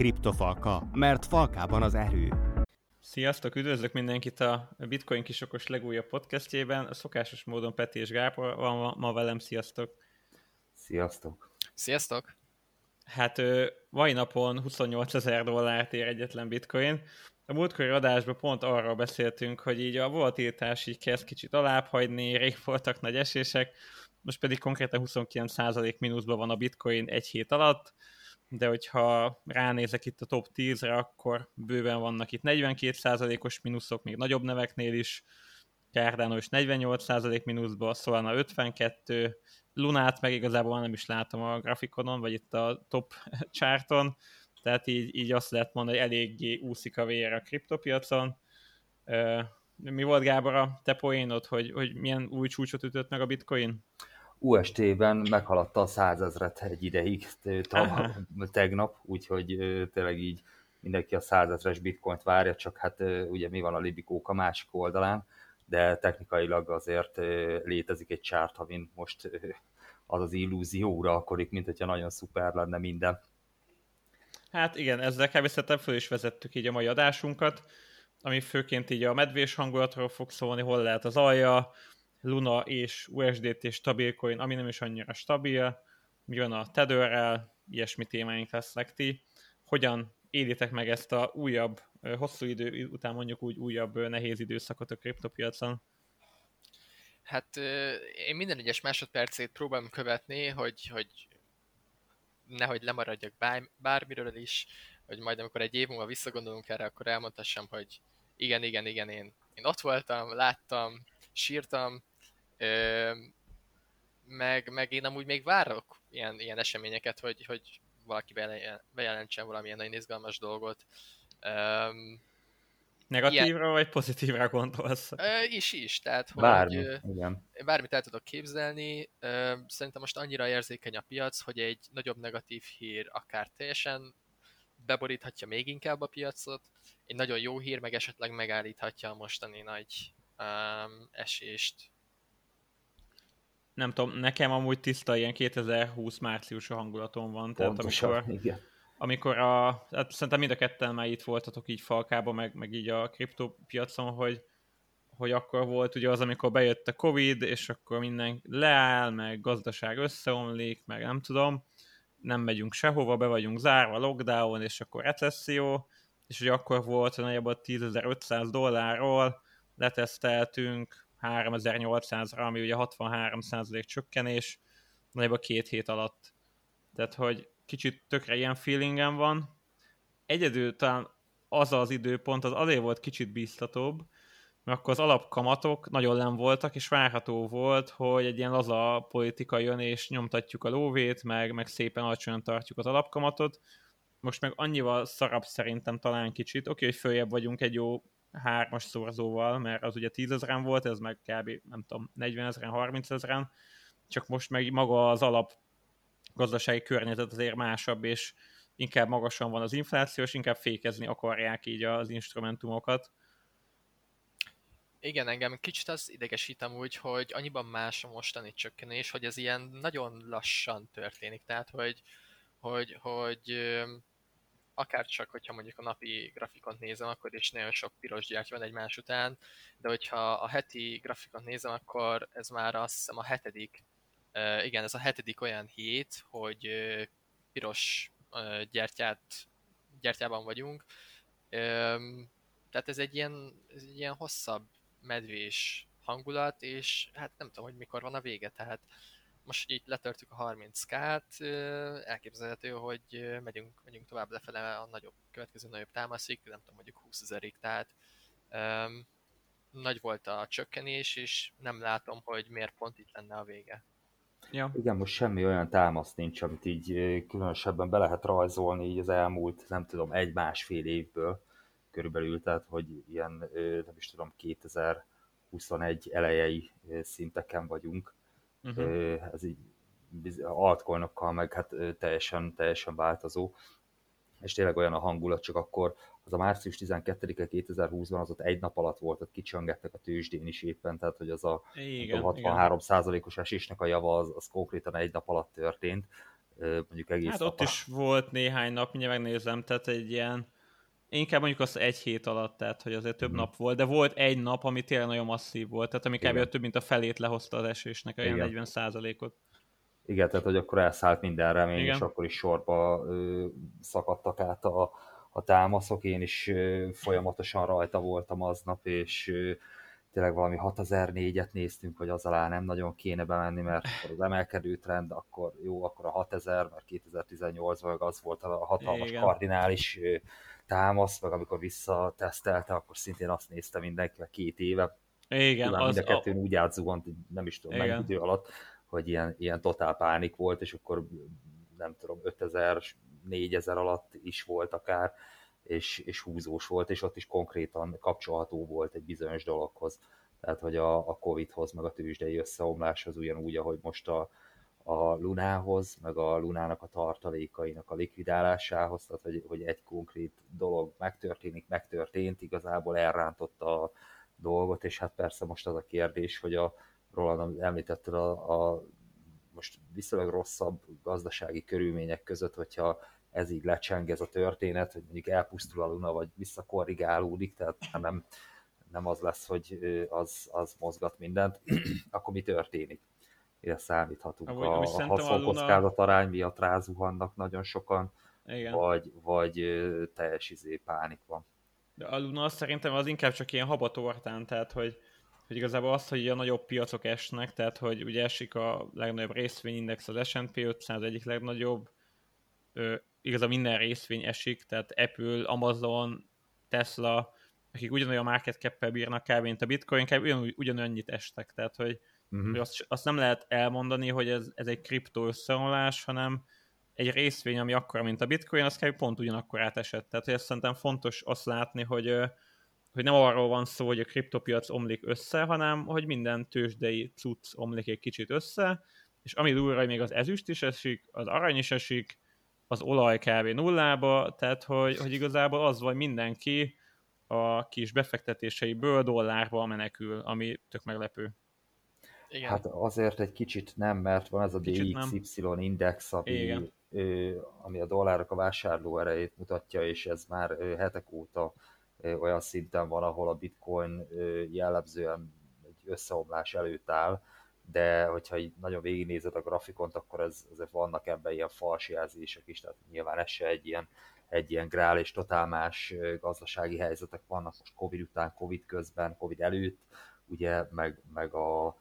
Kriptofalka, mert falkában az erő. Sziasztok, üdvözlök mindenkit a Bitcoin kisokos legújabb podcastjében. A szokásos módon Peti és Gábor van ma, ma velem, sziasztok. Sziasztok. Sziasztok. Hát mai napon 28 ezer dollárt ér egyetlen bitcoin. A múltkori adásban pont arról beszéltünk, hogy így a volatilitás így kezd kicsit alábbhagyni, rég voltak nagy esések, most pedig konkrétan 29% mínuszban van a bitcoin egy hét alatt, de hogyha ránézek itt a top 10-re, akkor bőven vannak itt 42%-os mínuszok, még nagyobb neveknél is, Cardano is 48% mínuszba, Solana 52, Lunát meg igazából nem is látom a grafikonon, vagy itt a top charton, tehát így, így azt lehet mondani, hogy eléggé úszik a vér a kriptopiacon. Mi volt Gábor a te poénod, hogy, hogy milyen új csúcsot ütött meg a bitcoin? UST-ben meghaladta a százezret egy ideig tegnap, úgyhogy tényleg így mindenki a százezres bitcoint várja, csak hát ugye mi van a libikók a másik oldalán, de technikailag azért létezik egy csárt, amin most az az illúzió uralkodik, mint hogyha nagyon szuper lenne minden. Hát igen, ezzel kb. föl is vezettük így a mai adásunkat, ami főként így a medvés hangulatról fog szólni, hol lehet az alja, Luna és USDT stabil coin, ami nem is annyira stabil, mi jön a Tetherrel, ilyesmi témáink lesznek ti. Hogyan élitek meg ezt a újabb, hosszú idő után mondjuk úgy újabb nehéz időszakot a kriptopiacon? Hát én minden egyes másodpercét próbálom követni, hogy, hogy nehogy lemaradjak bármiről is, hogy majd amikor egy év múlva visszagondolunk erre, akkor elmondhassam, hogy igen, igen, igen, én, én ott voltam, láttam, sírtam, meg, meg én amúgy még várok ilyen, ilyen eseményeket, hogy, hogy valaki bejelentsen valamilyen nagyon izgalmas dolgot. Um, Negatívra ilyen, vagy pozitívra gondolsz? Ö, is, is. Tehát, hogy Bármi, igen. bármit el tudok képzelni. Ö, szerintem most annyira érzékeny a piac, hogy egy nagyobb negatív hír akár teljesen beboríthatja még inkább a piacot. Egy nagyon jó hír meg esetleg megállíthatja a mostani nagy um, esést nem tudom, nekem amúgy tiszta ilyen 2020 március a hangulatom van. Pontosan, tehát amikor, igen. amikor a, hát szerintem mind a ketten már itt voltatok így falkába, meg, meg így a kriptopiacon, hogy, hogy akkor volt ugye az, amikor bejött a Covid, és akkor minden leáll, meg gazdaság összeomlik, meg nem tudom, nem megyünk sehova, be vagyunk zárva, lockdown, és akkor recesszió, és hogy akkor volt nagyjából 10.500 dollárról, leteszteltünk 3800-ra, ami ugye 63% csökkenés, nagyjából két hét alatt. Tehát, hogy kicsit tökre ilyen feelingem van. Egyedül talán az az időpont, az azért volt kicsit biztatóbb, mert akkor az alapkamatok nagyon nem voltak, és várható volt, hogy egy ilyen laza politika jön, és nyomtatjuk a lóvét, meg, meg szépen alacsonyan tartjuk az alapkamatot. Most meg annyival szarabb szerintem talán kicsit. Oké, hogy följebb vagyunk egy jó hármas szorzóval, mert az ugye 10 ezeren volt, ez meg kb. nem tudom, 40 ezeren, 30 ezeren, csak most meg maga az alap gazdasági környezet azért másabb, és inkább magasan van az infláció, és inkább fékezni akarják így az instrumentumokat. Igen, engem kicsit az idegesítem úgy, hogy annyiban más a mostani csökkenés, hogy ez ilyen nagyon lassan történik, tehát hogy, hogy, hogy akár csak, hogyha mondjuk a napi grafikont nézem, akkor is nagyon sok piros gyertya van egymás után, de hogyha a heti grafikont nézem, akkor ez már azt hiszem a hetedik, igen, ez a hetedik olyan hét, hogy piros gyertyát, gyertyában vagyunk. Tehát ez egy ilyen, ez egy ilyen hosszabb, medvés hangulat, és hát nem tudom, hogy mikor van a vége, tehát most így letörtük a 30k-t, elképzelhető, hogy megyünk, megyünk tovább lefele a nagyobb, következő nagyobb támaszig, nem tudom, mondjuk 20 ezerig, tehát um, nagy volt a csökkenés, és nem látom, hogy miért pont itt lenne a vége. Ja. Igen, most semmi olyan támasz nincs, amit így különösebben be lehet rajzolni így az elmúlt, nem tudom, egy-másfél évből körülbelül, tehát hogy ilyen, nem is tudom, 2021 elejei szinteken vagyunk Uh-huh. Ez így altcoinokkal meg hát teljesen, teljesen változó. És tényleg olyan a hangulat, csak akkor az a március 12-e 2020-ban az ott egy nap alatt volt, ott kicsöngettek a tőzsdén is éppen, tehát hogy az a igen, 63%-os esésnek a java az, az konkrétan egy nap alatt történt. mondjuk egész Hát ott is volt néhány nap, mindjárt megnézem, tehát egy ilyen, inkább mondjuk az egy hét alatt, tehát hogy azért több mm. nap volt, de volt egy nap, ami tényleg nagyon masszív volt, tehát ami kb. több mint a felét lehozta az esésnek, olyan 40 százalékot. Igen, tehát hogy akkor elszállt minden remény, Igen. és akkor is sorba ö, szakadtak át a, a támaszok. Én is ö, folyamatosan rajta voltam aznap, és ö, tényleg valami 6004-et néztünk, hogy az alá nem nagyon kéne bemenni, mert akkor az emelkedő trend, akkor jó, akkor a 6000, mert 2018-ban az volt a hatalmas Igen. kardinális támasz, meg amikor visszatesztelte, akkor szintén azt nézte mindenki két éve. Igen, az mind a kettőn a... úgy átzuhant, nem is tudom, mennyi idő alatt, hogy ilyen, ilyen totál pánik volt, és akkor nem tudom, 5000, 4000 alatt is volt akár, és, és húzós volt, és ott is konkrétan kapcsolható volt egy bizonyos dologhoz. Tehát, hogy a, a Covid-hoz, meg a tőzsdei összeomláshoz ugyanúgy, ahogy most a, a Lunához, meg a Lunának a tartalékainak a likvidálásához, tehát hogy, hogy egy konkrét dolog megtörténik, megtörtént, igazából elrántotta a dolgot, és hát persze most az a kérdés, hogy a Roland említetted a, a most viszonylag rosszabb gazdasági körülmények között, hogyha ez így lecseng ez a történet, hogy mondjuk elpusztul a Luna, vagy visszakorrigálódik, tehát nem, nem az lesz, hogy az, az mozgat mindent, akkor mi történik? Mire számíthatunk? Amúgy, a, a haszonkockázat Luna... arány miatt rázuhannak nagyon sokan, Igen. vagy, vagy teljes izé pánik van. De a Luna szerintem az inkább csak ilyen habatortán, tehát hogy, hogy igazából az, hogy a nagyobb piacok esnek, tehát hogy ugye esik a legnagyobb részvényindex, az S&P 500 egyik legnagyobb, igazából minden részvény esik, tehát Apple, Amazon, Tesla, akik ugyanolyan market cap bírnak kb. mint a bitcoin, kb. Ugyan, ugyanannyit estek, tehát hogy, uh-huh. hogy azt, azt, nem lehet elmondani, hogy ez, ez egy kriptó összeomlás, hanem egy részvény, ami akkora, mint a bitcoin, az kb. pont ugyanakkor átesett. Tehát hogy ezt szerintem fontos azt látni, hogy, hogy nem arról van szó, hogy a kriptopiac omlik össze, hanem hogy minden tőzsdei cucc omlik egy kicsit össze, és ami durva, még az ezüst is esik, az arany is esik, az olaj kb. nullába, tehát hogy, hogy igazából az vagy mindenki a kis befektetéseiből dollárba menekül, ami tök meglepő. Igen. Hát azért egy kicsit nem, mert van ez a DXY nem. index, ami, ö, ami a dollárok a vásárló erejét mutatja, és ez már ö, hetek óta ö, olyan szinten van, ahol a bitcoin ö, jellemzően egy összeomlás előtt áll, de hogyha így nagyon végignézed a grafikont, akkor ez, azért vannak ebben ilyen falsjelzések is, tehát nyilván ez se egy ilyen, egy ilyen grál és totál más gazdasági helyzetek vannak most Covid után, Covid közben, Covid előtt, ugye, meg, meg a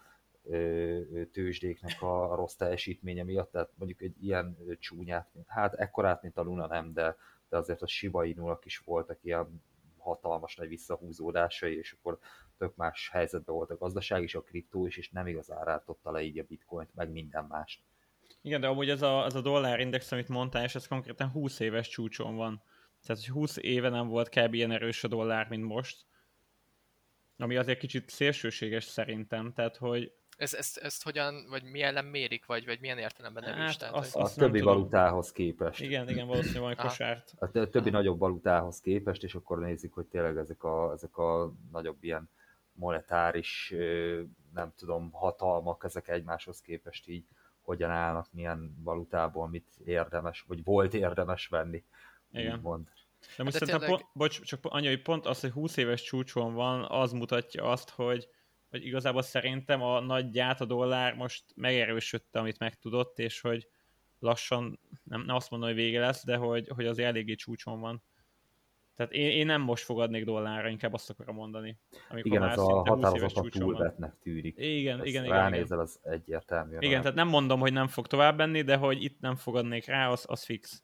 tőzsdéknek a rossz teljesítménye miatt, tehát mondjuk egy ilyen csúnyát, hát ekkorát, mint a Luna nem, de, de azért a Shiba Inu-nak is voltak ilyen hatalmas nagy visszahúzódásai, és akkor tök más helyzetben volt a gazdaság és a kriptó is, és nem igazán rántotta le így a bitcoint, meg minden mást. Igen, de amúgy ez a, ez a dollárindex, amit mondtál, és ez konkrétan 20 éves csúcson van. Tehát, hogy 20 éve nem volt kb. ilyen erős a dollár, mint most. Ami azért kicsit szélsőséges szerintem, tehát, hogy ez, ezt, ezt hogyan, vagy mi ellen mérik, vagy, vagy milyen értelemben erős? Hát, tehát, azt, azt a többi tudom. valutához képest. Igen, igen, valószínűleg valami kosárt. A többi Aha. nagyobb valutához képest, és akkor nézik, hogy tényleg ezek a, ezek a nagyobb ilyen monetáris, nem tudom, hatalmak, ezek egymáshoz képest így hogyan állnak, milyen valutából mit érdemes, vagy volt érdemes venni. Igen. Mond. De most hát szerintem, tényleg... pont, bocs, csak annyi, hogy pont az, hogy 20 éves csúcson van, az mutatja azt, hogy, hogy igazából szerintem a nagy gyát a dollár most megerősödte, amit megtudott, és hogy lassan, nem, nem azt mondom, hogy vége lesz, de hogy, hogy az eléggé csúcson van. Tehát én, én nem most fogadnék dollárra, inkább azt akarom mondani. Amikor igen, ez a határozottan túlvetnek tűnik. Igen, Ezt igen, igen. Ránézel, az egyértelmű. Igen, tehát nem mondom, hogy nem fog tovább menni, de hogy itt nem fogadnék rá, az, az fix.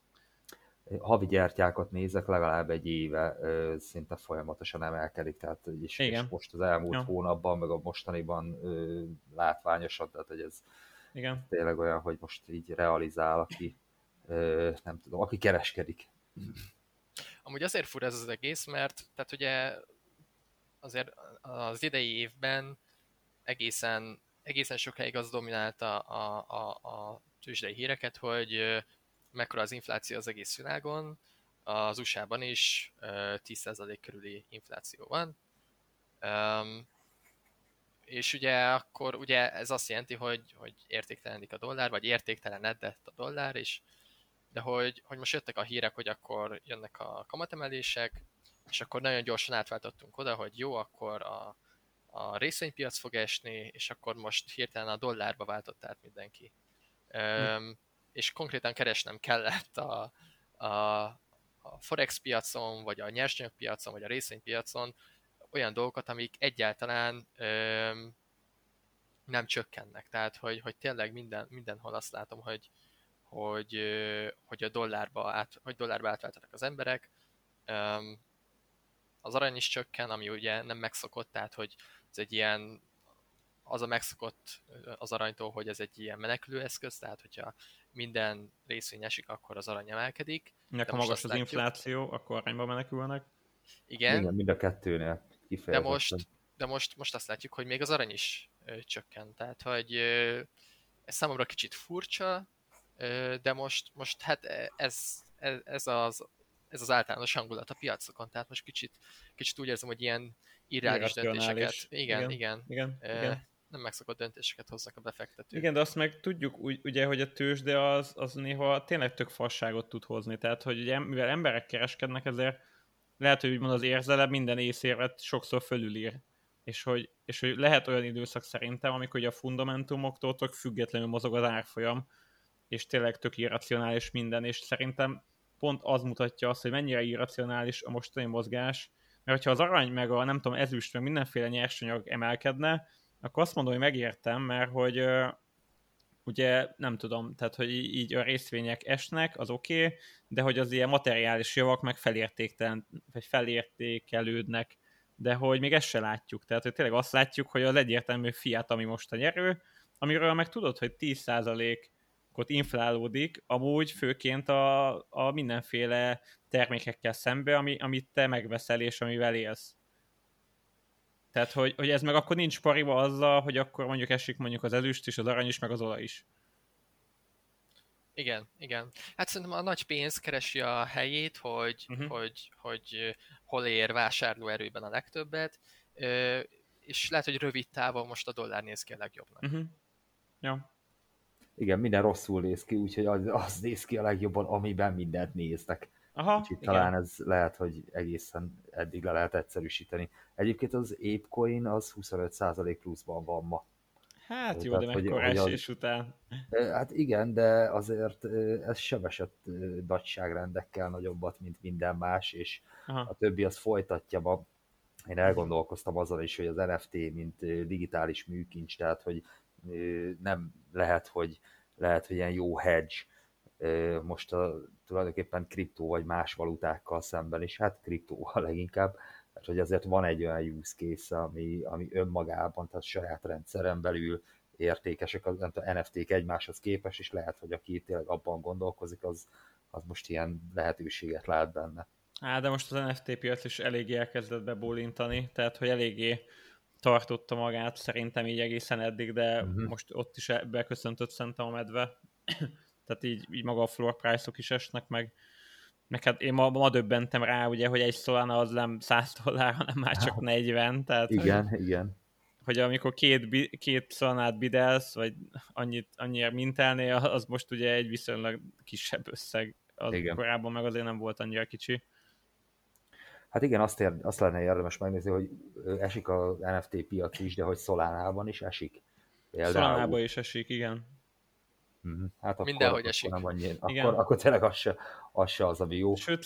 Havi gyertyákat nézek, legalább egy éve szinte folyamatosan emelkedik, tehát és, igen. és most az elmúlt ja. hónapban, meg a mostaniban látványosan, tehát hogy ez igen. tényleg olyan, hogy most így realizál, aki nem tudom, aki kereskedik. Amúgy azért fur ez az egész, mert tehát ugye azért az idei évben egészen, egészen sokáig az dominálta a, a, a tőzsdei híreket, hogy mekkora az infláció az egész világon, az USA-ban is 10% körüli infláció van, és ugye akkor ugye ez azt jelenti, hogy, hogy értéktelenik a dollár, vagy értéktelenedett a dollár, és de hogy, hogy most jöttek a hírek, hogy akkor jönnek a kamatemelések, és akkor nagyon gyorsan átváltottunk oda, hogy jó, akkor a, a részvénypiac fog esni, és akkor most hirtelen a dollárba váltott át mindenki. Hm. És konkrétan keresnem kellett a, a, a forex piacon, vagy a nyersanyagpiacon, vagy a részvénypiacon olyan dolgokat, amik egyáltalán öm, nem csökkennek. Tehát, hogy, hogy tényleg minden, mindenhol azt látom, hogy, hogy, hogy a dollárba, át, hogy dollárba átváltanak az emberek. Öm, az arany is csökken, ami ugye nem megszokott, tehát hogy ez egy ilyen az a megszokott az aranytól, hogy ez egy ilyen menekülőeszköz, tehát hogyha minden részvény esik, akkor az arany emelkedik. Nek ha magas az látjuk, infláció, akkor aranyba menekülnek. Igen. Igen, mind a kettőnél De most, de most, most azt látjuk, hogy még az arany is ö, csökken. Tehát, hogy ö, ez számomra kicsit furcsa, ö, de most, most hát ez, ez, ez, az, ez az általános hangulat a piacokon, tehát most kicsit, kicsit úgy érzem, hogy ilyen irreális döntéseket. Igen, igen. igen. igen, igen nem megszokott döntéseket hoznak a befektetők. Igen, de azt meg tudjuk ugye, hogy a tőzsde az, az néha tényleg tök fasságot tud hozni. Tehát, hogy ugye, mivel emberek kereskednek, ezért lehet, hogy úgymond az érzelem minden észérvet sokszor fölülír. És hogy, és hogy lehet olyan időszak szerintem, amikor ugye a fundamentumoktól tök függetlenül mozog az árfolyam, és tényleg tök irracionális minden, és szerintem pont az mutatja azt, hogy mennyire irracionális a mostani mozgás, mert ha az arany, meg a nem tudom, ezüst, meg mindenféle nyersanyag emelkedne, akkor azt mondom, hogy megértem, mert hogy ugye nem tudom, tehát hogy így a részvények esnek, az oké, okay, de hogy az ilyen materiális javak meg felértéktelen, vagy felértékelődnek, de hogy még ezt se látjuk. Tehát hogy tényleg azt látjuk, hogy az egyértelmű fiat, ami most a nyerő, amiről meg tudod, hogy 10%-ot inflálódik, amúgy főként a, a mindenféle termékekkel szembe, ami, amit te megveszel és amivel élsz. Tehát, hogy, hogy ez meg akkor nincs pariba azzal, hogy akkor mondjuk esik mondjuk az ezüst is, az arany is, meg az olaj is. Igen, igen. Hát szerintem a nagy pénz keresi a helyét, hogy, uh-huh. hogy, hogy hol ér vásárlóerőben a legtöbbet, és lehet, hogy rövid távon most a dollár néz ki a legjobbnak. Uh-huh. Ja. Igen, minden rosszul néz ki, úgyhogy az, az néz ki a legjobban, amiben mindent néztek. Aha, Úgyhogy igen. talán ez lehet, hogy egészen eddig le lehet egyszerűsíteni. Egyébként az ApeCoin az 25% pluszban van ma. Hát jó, Tehát, de mekkora esés az... után. Hát igen, de azért ez sebesett nagyságrendekkel nagyobbat, mint minden más, és Aha. a többi az folytatja ma. Én elgondolkoztam azon is, hogy az NFT, mint digitális műkincs, tehát hogy nem lehet, hogy lehet, hogy ilyen jó hedge most a, tulajdonképpen kriptó vagy más valutákkal szemben is, hát kriptóval leginkább, mert hogy azért van egy olyan use case, ami, ami önmagában, tehát saját rendszeren belül értékesek, az, a NFT-k egymáshoz képes, és lehet, hogy aki tényleg abban gondolkozik, az, az most ilyen lehetőséget lát benne. Á, de most az NFT piac is eléggé elkezdett bebólintani, tehát hogy eléggé tartotta magát szerintem így egészen eddig, de uh-huh. most ott is beköszöntött szerintem a medve tehát így, így maga a floor price-ok is esnek, meg, meg hát én ma, ma döbbentem rá, ugye, hogy egy Solana az nem 100 dollár, hanem már csak 40, tehát igen, hogy, igen. hogy amikor két, két Solanát bidelsz, vagy annyit, annyira mintelnél, az most ugye egy viszonylag kisebb összeg, az igen. korábban meg azért nem volt annyira kicsi. Hát igen, azt, ér, azt lenne érdemes megnézni, hogy esik az NFT piac is, de hogy Solánában is esik. Solánában is esik, igen. Uh-huh. Hát akkor, Mindenhogy akkor esik. Nem annyi, akkor, akkor tényleg az se, az se az, ami jó. Sőt,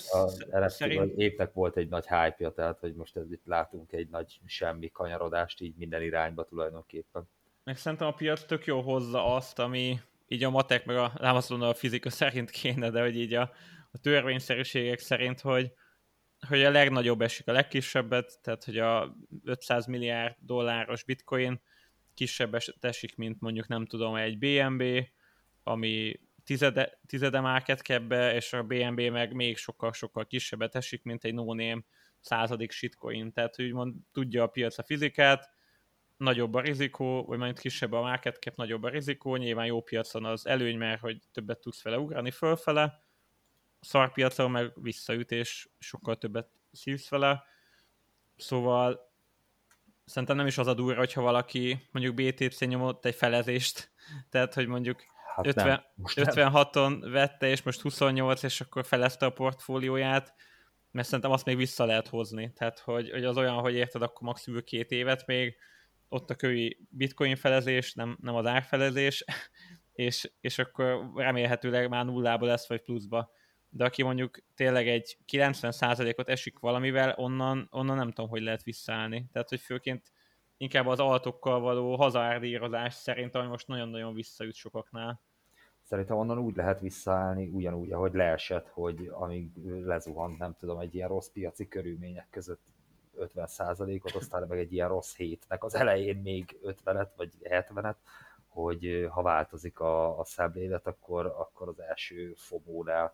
a szerint... évnek volt egy nagy hype tehát hogy most ez itt látunk egy nagy semmi kanyarodást így minden irányba tulajdonképpen. Meg szerintem a piac tök jó hozza azt, ami így a matek, meg a, nem azt mondom, a fizika szerint kéne, de hogy így a, a törvényszerűségek szerint, hogy, hogy a legnagyobb esik a legkisebbet, tehát hogy a 500 milliárd dolláros bitcoin kisebb esik, mint mondjuk nem tudom, egy BNB, ami tizede, tizede market cap és a BNB meg még sokkal-sokkal kisebbet esik, mint egy no-name századik shitcoin. Tehát úgymond tudja a piac a fizikát, nagyobb a rizikó, vagy majd kisebb a market cap, nagyobb a rizikó, nyilván jó piacon az előny, mert hogy többet tudsz vele ugrani fölfele, szar piacon meg visszaüt, és sokkal többet szívsz vele. Szóval szerintem nem is az a durva, hogyha valaki mondjuk BTC nyomott egy felezést, tehát hogy mondjuk hát 50, nem, most 56-on vette, és most 28, és akkor felezte a portfólióját, mert szerintem azt még vissza lehet hozni. Tehát, hogy, hogy az olyan, hogy érted, akkor maximum két évet még, ott a kövi bitcoin felezés, nem, nem az árfelezés, és, és akkor remélhetőleg már nullába lesz, vagy pluszba. De aki mondjuk tényleg egy 90%-ot esik valamivel, onnan, onnan nem tudom, hogy lehet visszaállni. Tehát, hogy főként inkább az altokkal való hazárdírozás szerint, ami most nagyon-nagyon visszaüt sokaknál. Szerintem onnan úgy lehet visszaállni, ugyanúgy, ahogy leesett, hogy amíg lezuhant, nem tudom, egy ilyen rossz piaci körülmények között 50%-ot, aztán meg egy ilyen rossz hétnek az elején még 50-et vagy 70-et, hogy ha változik a, a szemlélet, akkor, akkor az első fomónál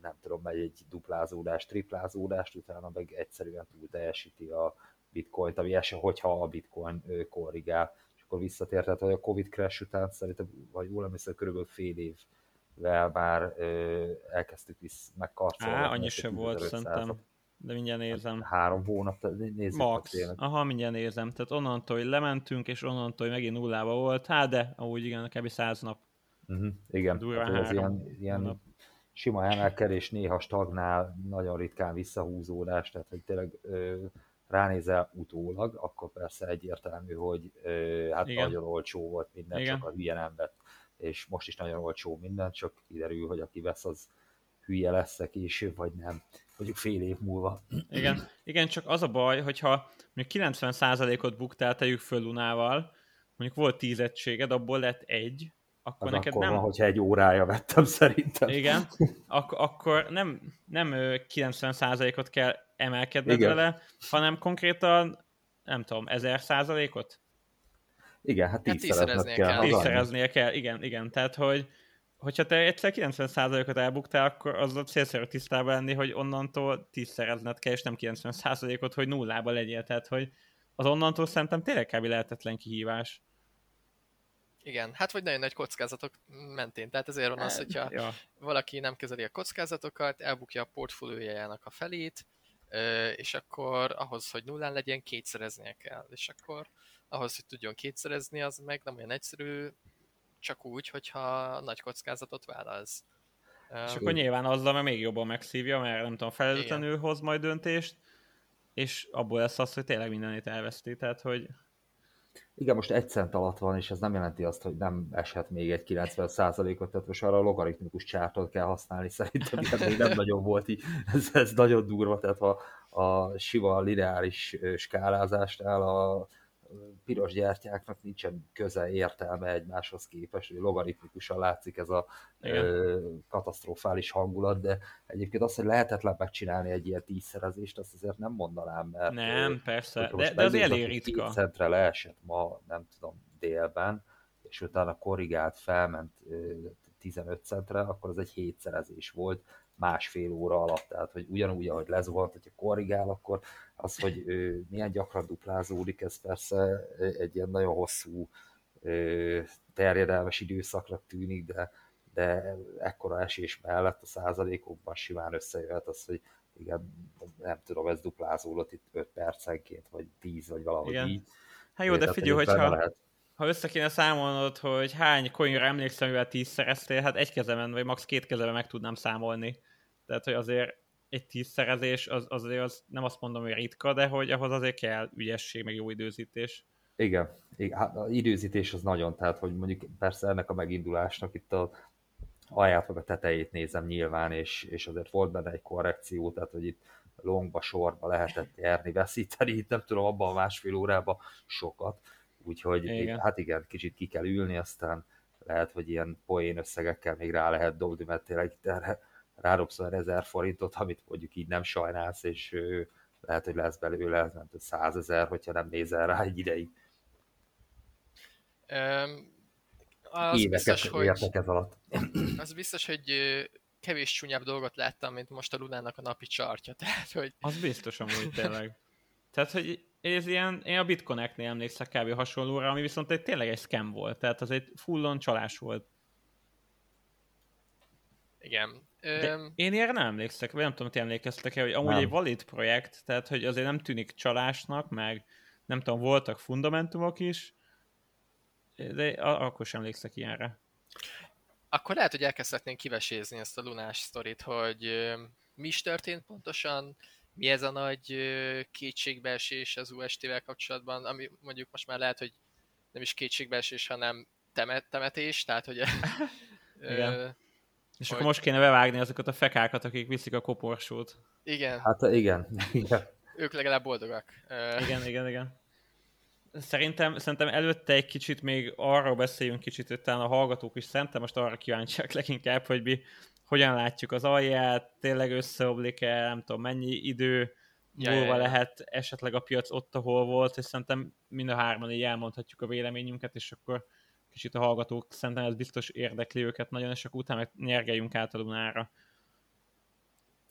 nem tudom, megy egy duplázódás, triplázódást, utána meg egyszerűen túl teljesíti a bitcoint, ami eset, hogyha a bitcoin korrigál, akkor visszatért, tehát hogy a Covid crash után szerintem, vagy jól emlékszem, körülbelül fél évvel már ö, elkezdtük vissza megkarcolni. Á, annyi sem volt szerintem, de mindjárt. Hát három hónap, nézzük Max. Aha, mindjárt nézem. Tehát onnantól, hogy lementünk, és onnantól, hogy megint nullába volt, hát de, ahogy igen, kb. száz nap. Uh-huh, igen, Durván hát, ez ilyen, ilyen sima emelkedés, néha stagnál, nagyon ritkán visszahúzódás, tehát hogy tényleg ö, ránézel utólag, akkor persze egyértelmű, hogy hát Igen. nagyon olcsó volt minden, Igen. csak a hülye nem vett. És most is nagyon olcsó minden, csak kiderül, hogy aki vesz, az hülye lesz-e később, vagy nem. Mondjuk fél év múlva. Igen, Igen csak az a baj, hogyha mondjuk 90%-ot buktál, tegyük föl Lunával, mondjuk volt 10 egységed, abból lett egy, akkor az neked akkor nem... Van, hogyha egy órája vettem szerintem. Igen, ak- akkor nem, nem 90%-ot kell emelkedned Igen. vele, hanem konkrétan, nem tudom, 1000%-ot? Igen, hát, hát tízszereznie kell. kell. Tízszereznie kell, igen, igen. Tehát, hogy hogyha te egyszer 90%-ot elbuktál, akkor az a célszerű tisztában lenni, hogy onnantól tízszerezned kell, és nem 90%-ot, hogy nullába legyél. Tehát, hogy az onnantól szerintem tényleg kb. lehetetlen kihívás. Igen, hát vagy nagyon nagy kockázatok mentén. Tehát ezért van az, hát, hogyha ja. valaki nem kezeli a kockázatokat, elbukja a portfóliójának a felét, és akkor ahhoz, hogy nullán legyen, kétszereznie kell. És akkor ahhoz, hogy tudjon kétszerezni, az meg nem olyan egyszerű, csak úgy, hogyha nagy kockázatot vállalsz. És akkor nyilván azzal mert még jobban megszívja, mert nem tudom, felelőtlenül hoz majd döntést, és abból lesz az, hogy tényleg mindenét elveszti, tehát hogy igen, most egy cent alatt van, és ez nem jelenti azt, hogy nem eshet még egy 90%-ot, tehát most arra a logaritmikus csártot kell használni, szerintem ilyen még nem nagyon volt így, ez, ez nagyon durva, tehát ha a sima lineáris skálázásnál a piros gyertyáknak nincsen köze értelme egymáshoz képest, hogy logaritmikusan látszik ez a ö, katasztrofális hangulat, de egyébként azt, hogy lehetetlen megcsinálni egy ilyen tízszerezést, azt azért nem mondanám, mert... Nem, persze, de, de az elég ritka. centre leesett ma, nem tudom, délben, és utána korrigált, felment ö, 15 centre, akkor az egy hétszerezés volt, másfél óra alatt, tehát hogy ugyanúgy, ahogy lezuhant, hogyha korrigál, akkor az, hogy ő milyen gyakran duplázódik, ez persze egy ilyen nagyon hosszú terjedelmes időszaknak tűnik, de, de ekkora esés mellett a százalékokban simán összejöhet az, hogy igen, nem tudom, ez duplázódott itt 5 percenként, vagy 10, vagy valahogy igen. így. Hát jó, de figyelj, hogyha, lehet. Ha össze kéne számolnod, hogy hány coinra emlékszem, mivel 10 szereztél, hát egy kezemen, vagy max. két kezemen meg tudnám számolni. Tehát, hogy azért egy tízszerezés, az, azért az nem azt mondom, hogy ritka, de hogy ahhoz azért kell ügyesség, meg jó időzítés. Igen, igen hát az időzítés az nagyon, tehát hogy mondjuk persze ennek a megindulásnak itt a alját meg a tetejét nézem nyilván, és, és azért volt benne egy korrekció, tehát hogy itt longba, sorba lehetett nyerni, veszíteni, itt nem tudom, abban a másfél órában sokat, úgyhogy igen. Itt, hát igen, kicsit ki kell ülni, aztán lehet, hogy ilyen poén összegekkel még rá lehet dobni, mert tényleg itt erre rádobsz ezer forintot, amit mondjuk így nem sajnálsz, és lehet, hogy lesz belőle nem százezer, hogyha nem nézel rá egy ideig. Um, az Éveket biztos, hogy, ez alatt. Az biztos, hogy kevés csúnyább dolgot láttam, mint most a Lunának a napi csartja. Tehát, hogy... Az biztos amúgy tényleg. Tehát, hogy ez ilyen, én a BitConnect-nél emlékszek kb. hasonlóra, ami viszont egy tényleg egy scam volt. Tehát az egy fullon csalás volt. Igen. De én ilyenre nem emlékszek, vagy nem tudom, hogy emlékeztek-e, hogy amúgy nem. egy valid projekt, tehát hogy azért nem tűnik csalásnak, meg nem tudom, voltak fundamentumok is, de akkor sem emlékszek ilyenre. akkor lehet, hogy elkezdhetnénk kivesézni ezt a lunás sztorit, hogy mi is történt pontosan, mi ez a nagy kétségbeesés az UST-vel kapcsolatban, ami mondjuk most már lehet, hogy nem is kétségbeesés, hanem temet, temetés, tehát hogy... igen. És hogy... akkor most kéne bevágni azokat a fekákat, akik viszik a koporsót. Igen. Hát igen. igen. Ők legalább boldogak. Igen, igen, igen. Szerintem, szerintem előtte egy kicsit még arról beszéljünk kicsit, hogy talán a hallgatók is szerintem most arra kíváncsiak leginkább, hogy mi hogyan látjuk az alját, tényleg összeoblik-e, nem tudom, mennyi idő ja, múlva ja, ja. lehet esetleg a piac ott, ahol volt, és szerintem mind a hárman így elmondhatjuk a véleményünket, és akkor kicsit a hallgatók szerintem ez biztos érdekli őket nagyon, és akkor utána nyergeljünk át a Lunára.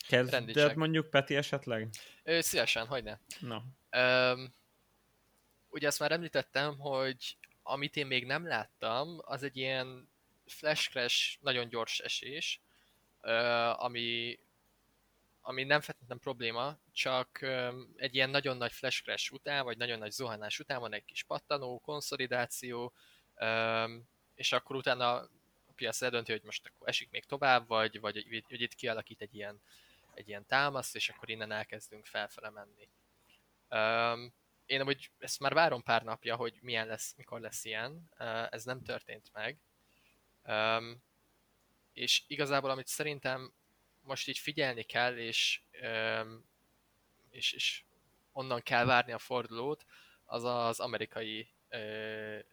Kezded mondjuk, Peti, esetleg? Ö, szívesen, hogy ne. No. Um, ugye azt már említettem, hogy amit én még nem láttam, az egy ilyen flash crash, nagyon gyors esés, ami, ami nem feltétlenül probléma, csak egy ilyen nagyon nagy flash crash után, vagy nagyon nagy zuhanás után van egy kis pattanó, konszolidáció, és akkor utána a piac eldönti, hogy most akkor esik még tovább, vagy, vagy hogy itt kialakít egy ilyen, egy ilyen támaszt, és akkor innen elkezdünk felfele menni. Én amúgy ezt már várom pár napja, hogy milyen lesz, mikor lesz ilyen. Ez nem történt meg. És igazából, amit szerintem most így figyelni kell, és, és, és onnan kell várni a fordulót, az az amerikai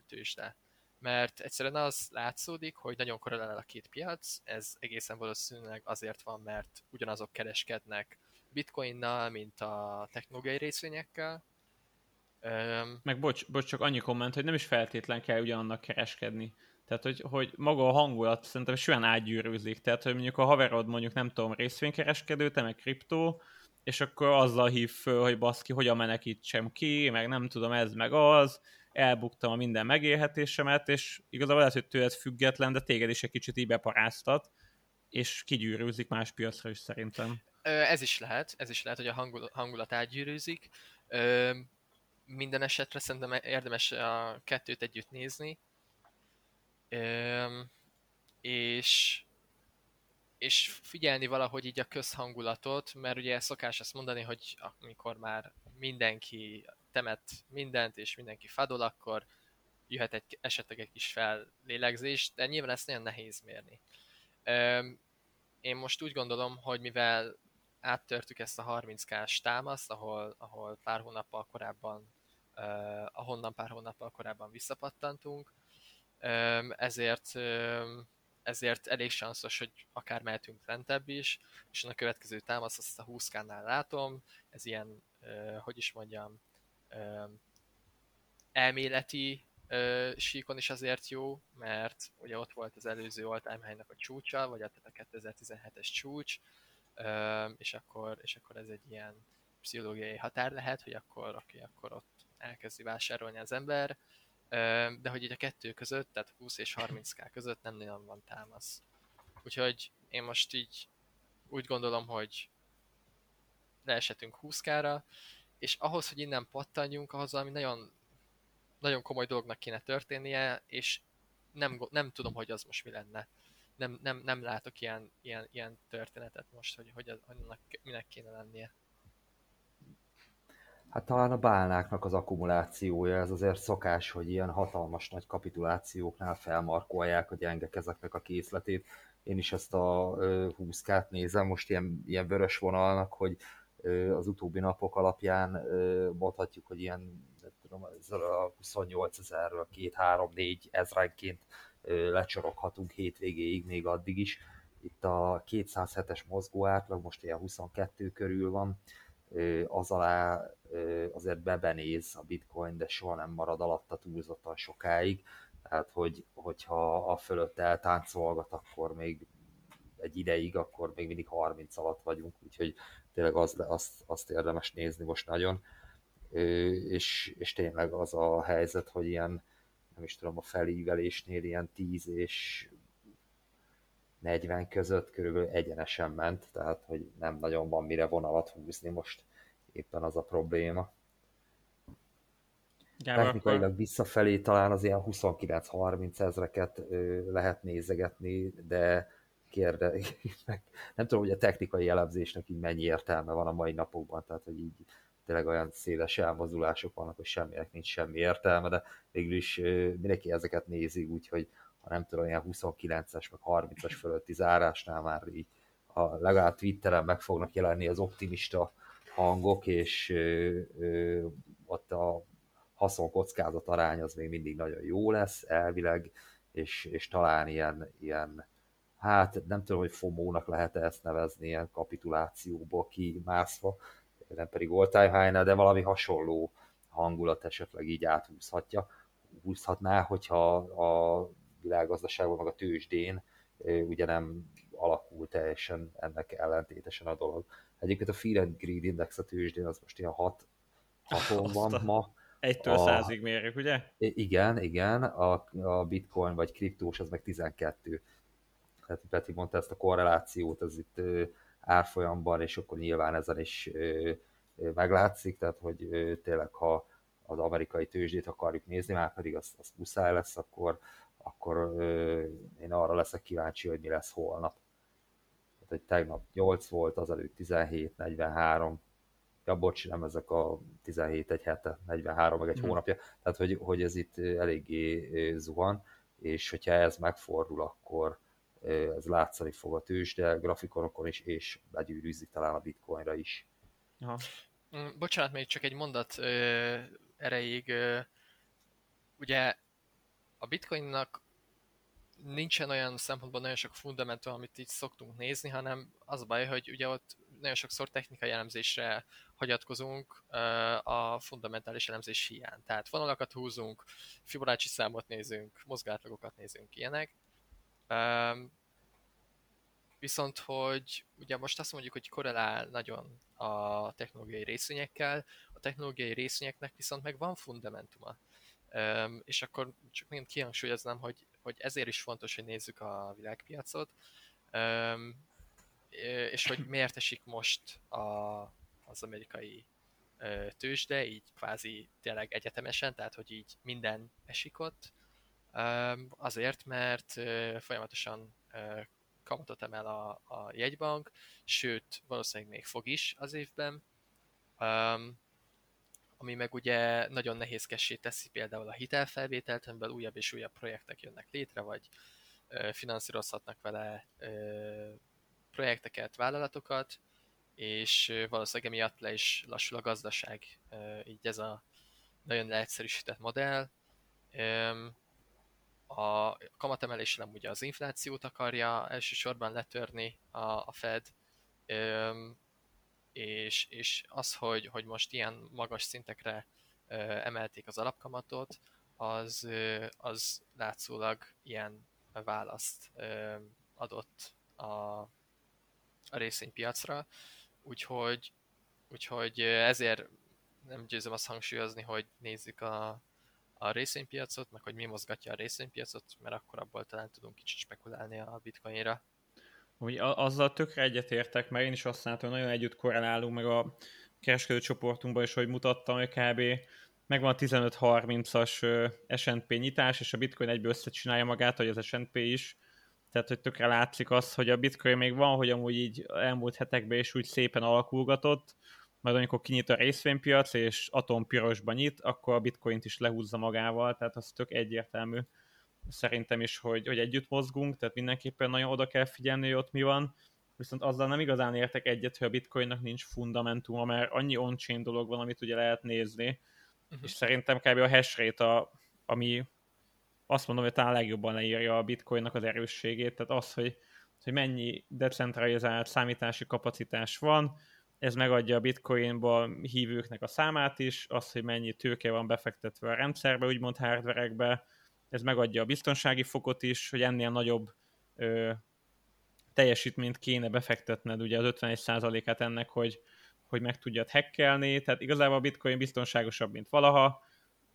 tőzsde. Mert egyszerűen az látszódik, hogy nagyon korrelál a két piac, ez egészen valószínűleg azért van, mert ugyanazok kereskednek bitcoinnal, mint a technológiai részvényekkel, Meg bocs, bocs, csak annyi komment, hogy nem is feltétlen kell ugyanannak kereskedni. Tehát, hogy, hogy maga a hangulat szerintem olyan átgyűrűzik. Tehát, hogy mondjuk a haverod mondjuk nem tudom, részvénykereskedő, te meg kriptó, és akkor azzal hív föl, hogy baszki, hogyan menekítsem ki, meg nem tudom, ez meg az, elbuktam a minden megélhetésemet, és igazából lehet, hogy tőled független, de téged is egy kicsit így beparáztat, és kigyűrűzik más piacra is szerintem. Ez is lehet, ez is lehet, hogy a hangulat átgyűrűzik minden esetre szerintem érdemes a kettőt együtt nézni. És, és figyelni valahogy így a közhangulatot, mert ugye szokás ezt mondani, hogy amikor már mindenki temet mindent, és mindenki fadol, akkor jöhet egy esetleg egy kis fellélegzés, de nyilván ezt nagyon nehéz mérni. Én most úgy gondolom, hogy mivel áttörtük ezt a 30k-s támaszt, ahol, ahol pár hónappal korábban ahonnan pár hónappal korábban visszapattantunk, ezért ezért elég sanszos, hogy akár mehetünk lentebb is, és a következő támasz azt a 20K-nál látom, ez ilyen, hogy is mondjam, elméleti síkon is azért jó, mert ugye ott volt az előző all-time high-nak a csúcsa, vagy a 2017-es csúcs, és akkor, és akkor ez egy ilyen pszichológiai határ lehet, hogy akkor, aki akkor ott elkezdi vásárolni az ember, de hogy így a kettő között, tehát 20 és 30k között nem nagyon van támasz. Úgyhogy én most így úgy gondolom, hogy leesetünk 20k-ra, és ahhoz, hogy innen pattanjunk, ahhoz valami nagyon, nagyon komoly dolognak kéne történnie, és nem, nem tudom, hogy az most mi lenne. Nem, nem, nem látok ilyen, ilyen, ilyen történetet most, hogy, hogy annak minek kéne lennie. Hát talán a bálnáknak az akkumulációja, ez azért szokás, hogy ilyen hatalmas nagy kapitulációknál felmarkolják a gyenge kezeknek a készletét. Én is ezt a 20 nézem most ilyen, ilyen vörös vonalnak, hogy az utóbbi napok alapján mondhatjuk, hogy ilyen tudom, a 28 ezerről 2-3-4 ezrenként lecsoroghatunk hétvégéig még addig is. Itt a 207-es mozgó átlag most ilyen 22 körül van, az alá azért bebenéz a bitcoin, de soha nem marad alatta túlzottan sokáig. Tehát, hogy, hogyha a fölött eltáncolgat, akkor még egy ideig, akkor még mindig 30 alatt vagyunk, úgyhogy tényleg az, azt, azt érdemes nézni most nagyon. És, és tényleg az a helyzet, hogy ilyen, nem is tudom, a felívelésnél ilyen 10 és 40 között körülbelül egyenesen ment, tehát hogy nem nagyon van mire vonalat húzni most éppen az a probléma. Gábor, technikailag akkor... visszafelé talán az ilyen 29-30 ezreket lehet nézegetni, de kérde, nem tudom, hogy a technikai elemzésnek így mennyi értelme van a mai napokban, tehát hogy így tényleg olyan széles elmozdulások vannak, hogy semminek nincs semmi értelme, de végül is mindenki ezeket nézi, úgyhogy ha nem tudom, ilyen 29-es, meg 30-as fölötti zárásnál már így a, legalább Twitteren meg fognak jelenni az optimista hangok, és ott a haszonkockázat arány az még mindig nagyon jó lesz elvileg, és, és talán ilyen, ilyen hát nem tudom, hogy FOMO-nak lehet ezt nevezni, ilyen kapitulációból kimászva, nem pedig all de valami hasonló hangulat esetleg így áthúzhatja, húzhatná, hogyha a világgazdaságban, meg a tőzsdén ugye nem alakul teljesen ennek ellentétesen a dolog. Egyébként a Fear and Greed Index a tőzsdén az most ilyen 6 haton van ma. Egytől a, százig mérjük, ugye? Igen, igen, a, a bitcoin vagy kriptós az meg 12. Tehát Peti mondta ezt a korrelációt, ez itt árfolyamban, és akkor nyilván ezen is meglátszik, tehát hogy tényleg ha az amerikai tőzsdét akarjuk nézni, már pedig az, az muszáj lesz, akkor, akkor én arra leszek kíváncsi, hogy mi lesz holnap. Tehát, hogy tegnap 8 volt, azelőtt 17, 43, ja bocs, nem ezek a 17 egy hete, 43 meg egy hmm. hónapja, tehát hogy, hogy ez itt eléggé zuhan, és hogyha ez megfordul, akkor ez látszani fog a tőzsde, grafikonokon is, és begyűrűzik talán a bitcoinra is. Aha. Mm, bocsánat, még csak egy mondat ö, erejéig. Ö, ugye a bitcoinnak nincsen olyan szempontból nagyon sok fundamentum, amit így szoktunk nézni, hanem az a baj, hogy ugye ott nagyon sokszor technikai elemzésre hagyatkozunk a fundamentális elemzés hiány. Tehát vonalakat húzunk, Fibonacci számot nézünk, mozgátlagokat nézünk, ilyenek. Viszont, hogy ugye most azt mondjuk, hogy korrelál nagyon a technológiai részvényekkel, a technológiai részvényeknek viszont meg van fundamentuma. Um, és akkor csak még kihangsúlyoznám, hogy, hogy ezért is fontos, hogy nézzük a világpiacot, és hogy miért esik most a, az amerikai tőzsde, így kvázi tényleg egyetemesen, tehát hogy így minden esik ott, azért, mert folyamatosan kamatot emel a, a jegybank, sőt, valószínűleg még fog is az évben, um, ami meg ugye nagyon nehézkessé teszi például a hitelfelvételt, amiben újabb és újabb projektek jönnek létre, vagy finanszírozhatnak vele projekteket, vállalatokat, és valószínűleg emiatt le is lassul a gazdaság, így ez a nagyon leegyszerűsített modell. A kamatemelés nem ugye az inflációt akarja elsősorban letörni a, Fed, és, és az, hogy, hogy most ilyen magas szintekre ö, emelték az alapkamatot, az, ö, az látszólag ilyen választ ö, adott a, a részvénypiacra, úgyhogy, úgyhogy ezért nem győzöm azt hangsúlyozni, hogy nézzük a, a részvénypiacot, meg hogy mi mozgatja a részvénypiacot, mert akkor abból talán tudunk kicsit spekulálni a bitcoinra. Úgy azzal tökre egyetértek, mert én is azt látom, hogy nagyon együtt korrelálunk, meg a kereskedő csoportunkban is, hogy mutattam, hogy kb. megvan a 15-30-as S&P nyitás, és a bitcoin egyből összecsinálja magát, hogy az S&P is. Tehát, hogy tökre látszik az, hogy a bitcoin még van, hogy amúgy így elmúlt hetekben is úgy szépen alakulgatott, majd amikor kinyit a részvénypiac, és atom pirosba nyit, akkor a bitcoint is lehúzza magával, tehát az tök egyértelmű szerintem is, hogy, hogy együtt mozgunk, tehát mindenképpen nagyon oda kell figyelni, hogy ott mi van, viszont azzal nem igazán értek egyet, hogy a bitcoinnak nincs fundamentuma, mert annyi on dolog van, amit ugye lehet nézni, uh-huh. és szerintem kb. a hash rate, a, ami azt mondom, hogy talán legjobban leírja a bitcoinnak az erősségét, tehát az, hogy, hogy mennyi decentralizált számítási kapacitás van, ez megadja a bitcoinba hívőknek a számát is, az, hogy mennyi tőke van befektetve a rendszerbe, úgymond hardverekbe, ez megadja a biztonsági fokot is, hogy ennél nagyobb ö, teljesítményt kéne befektetned, ugye az 51%-át ennek, hogy, hogy meg tudjad hackelni, tehát igazából a bitcoin biztonságosabb, mint valaha,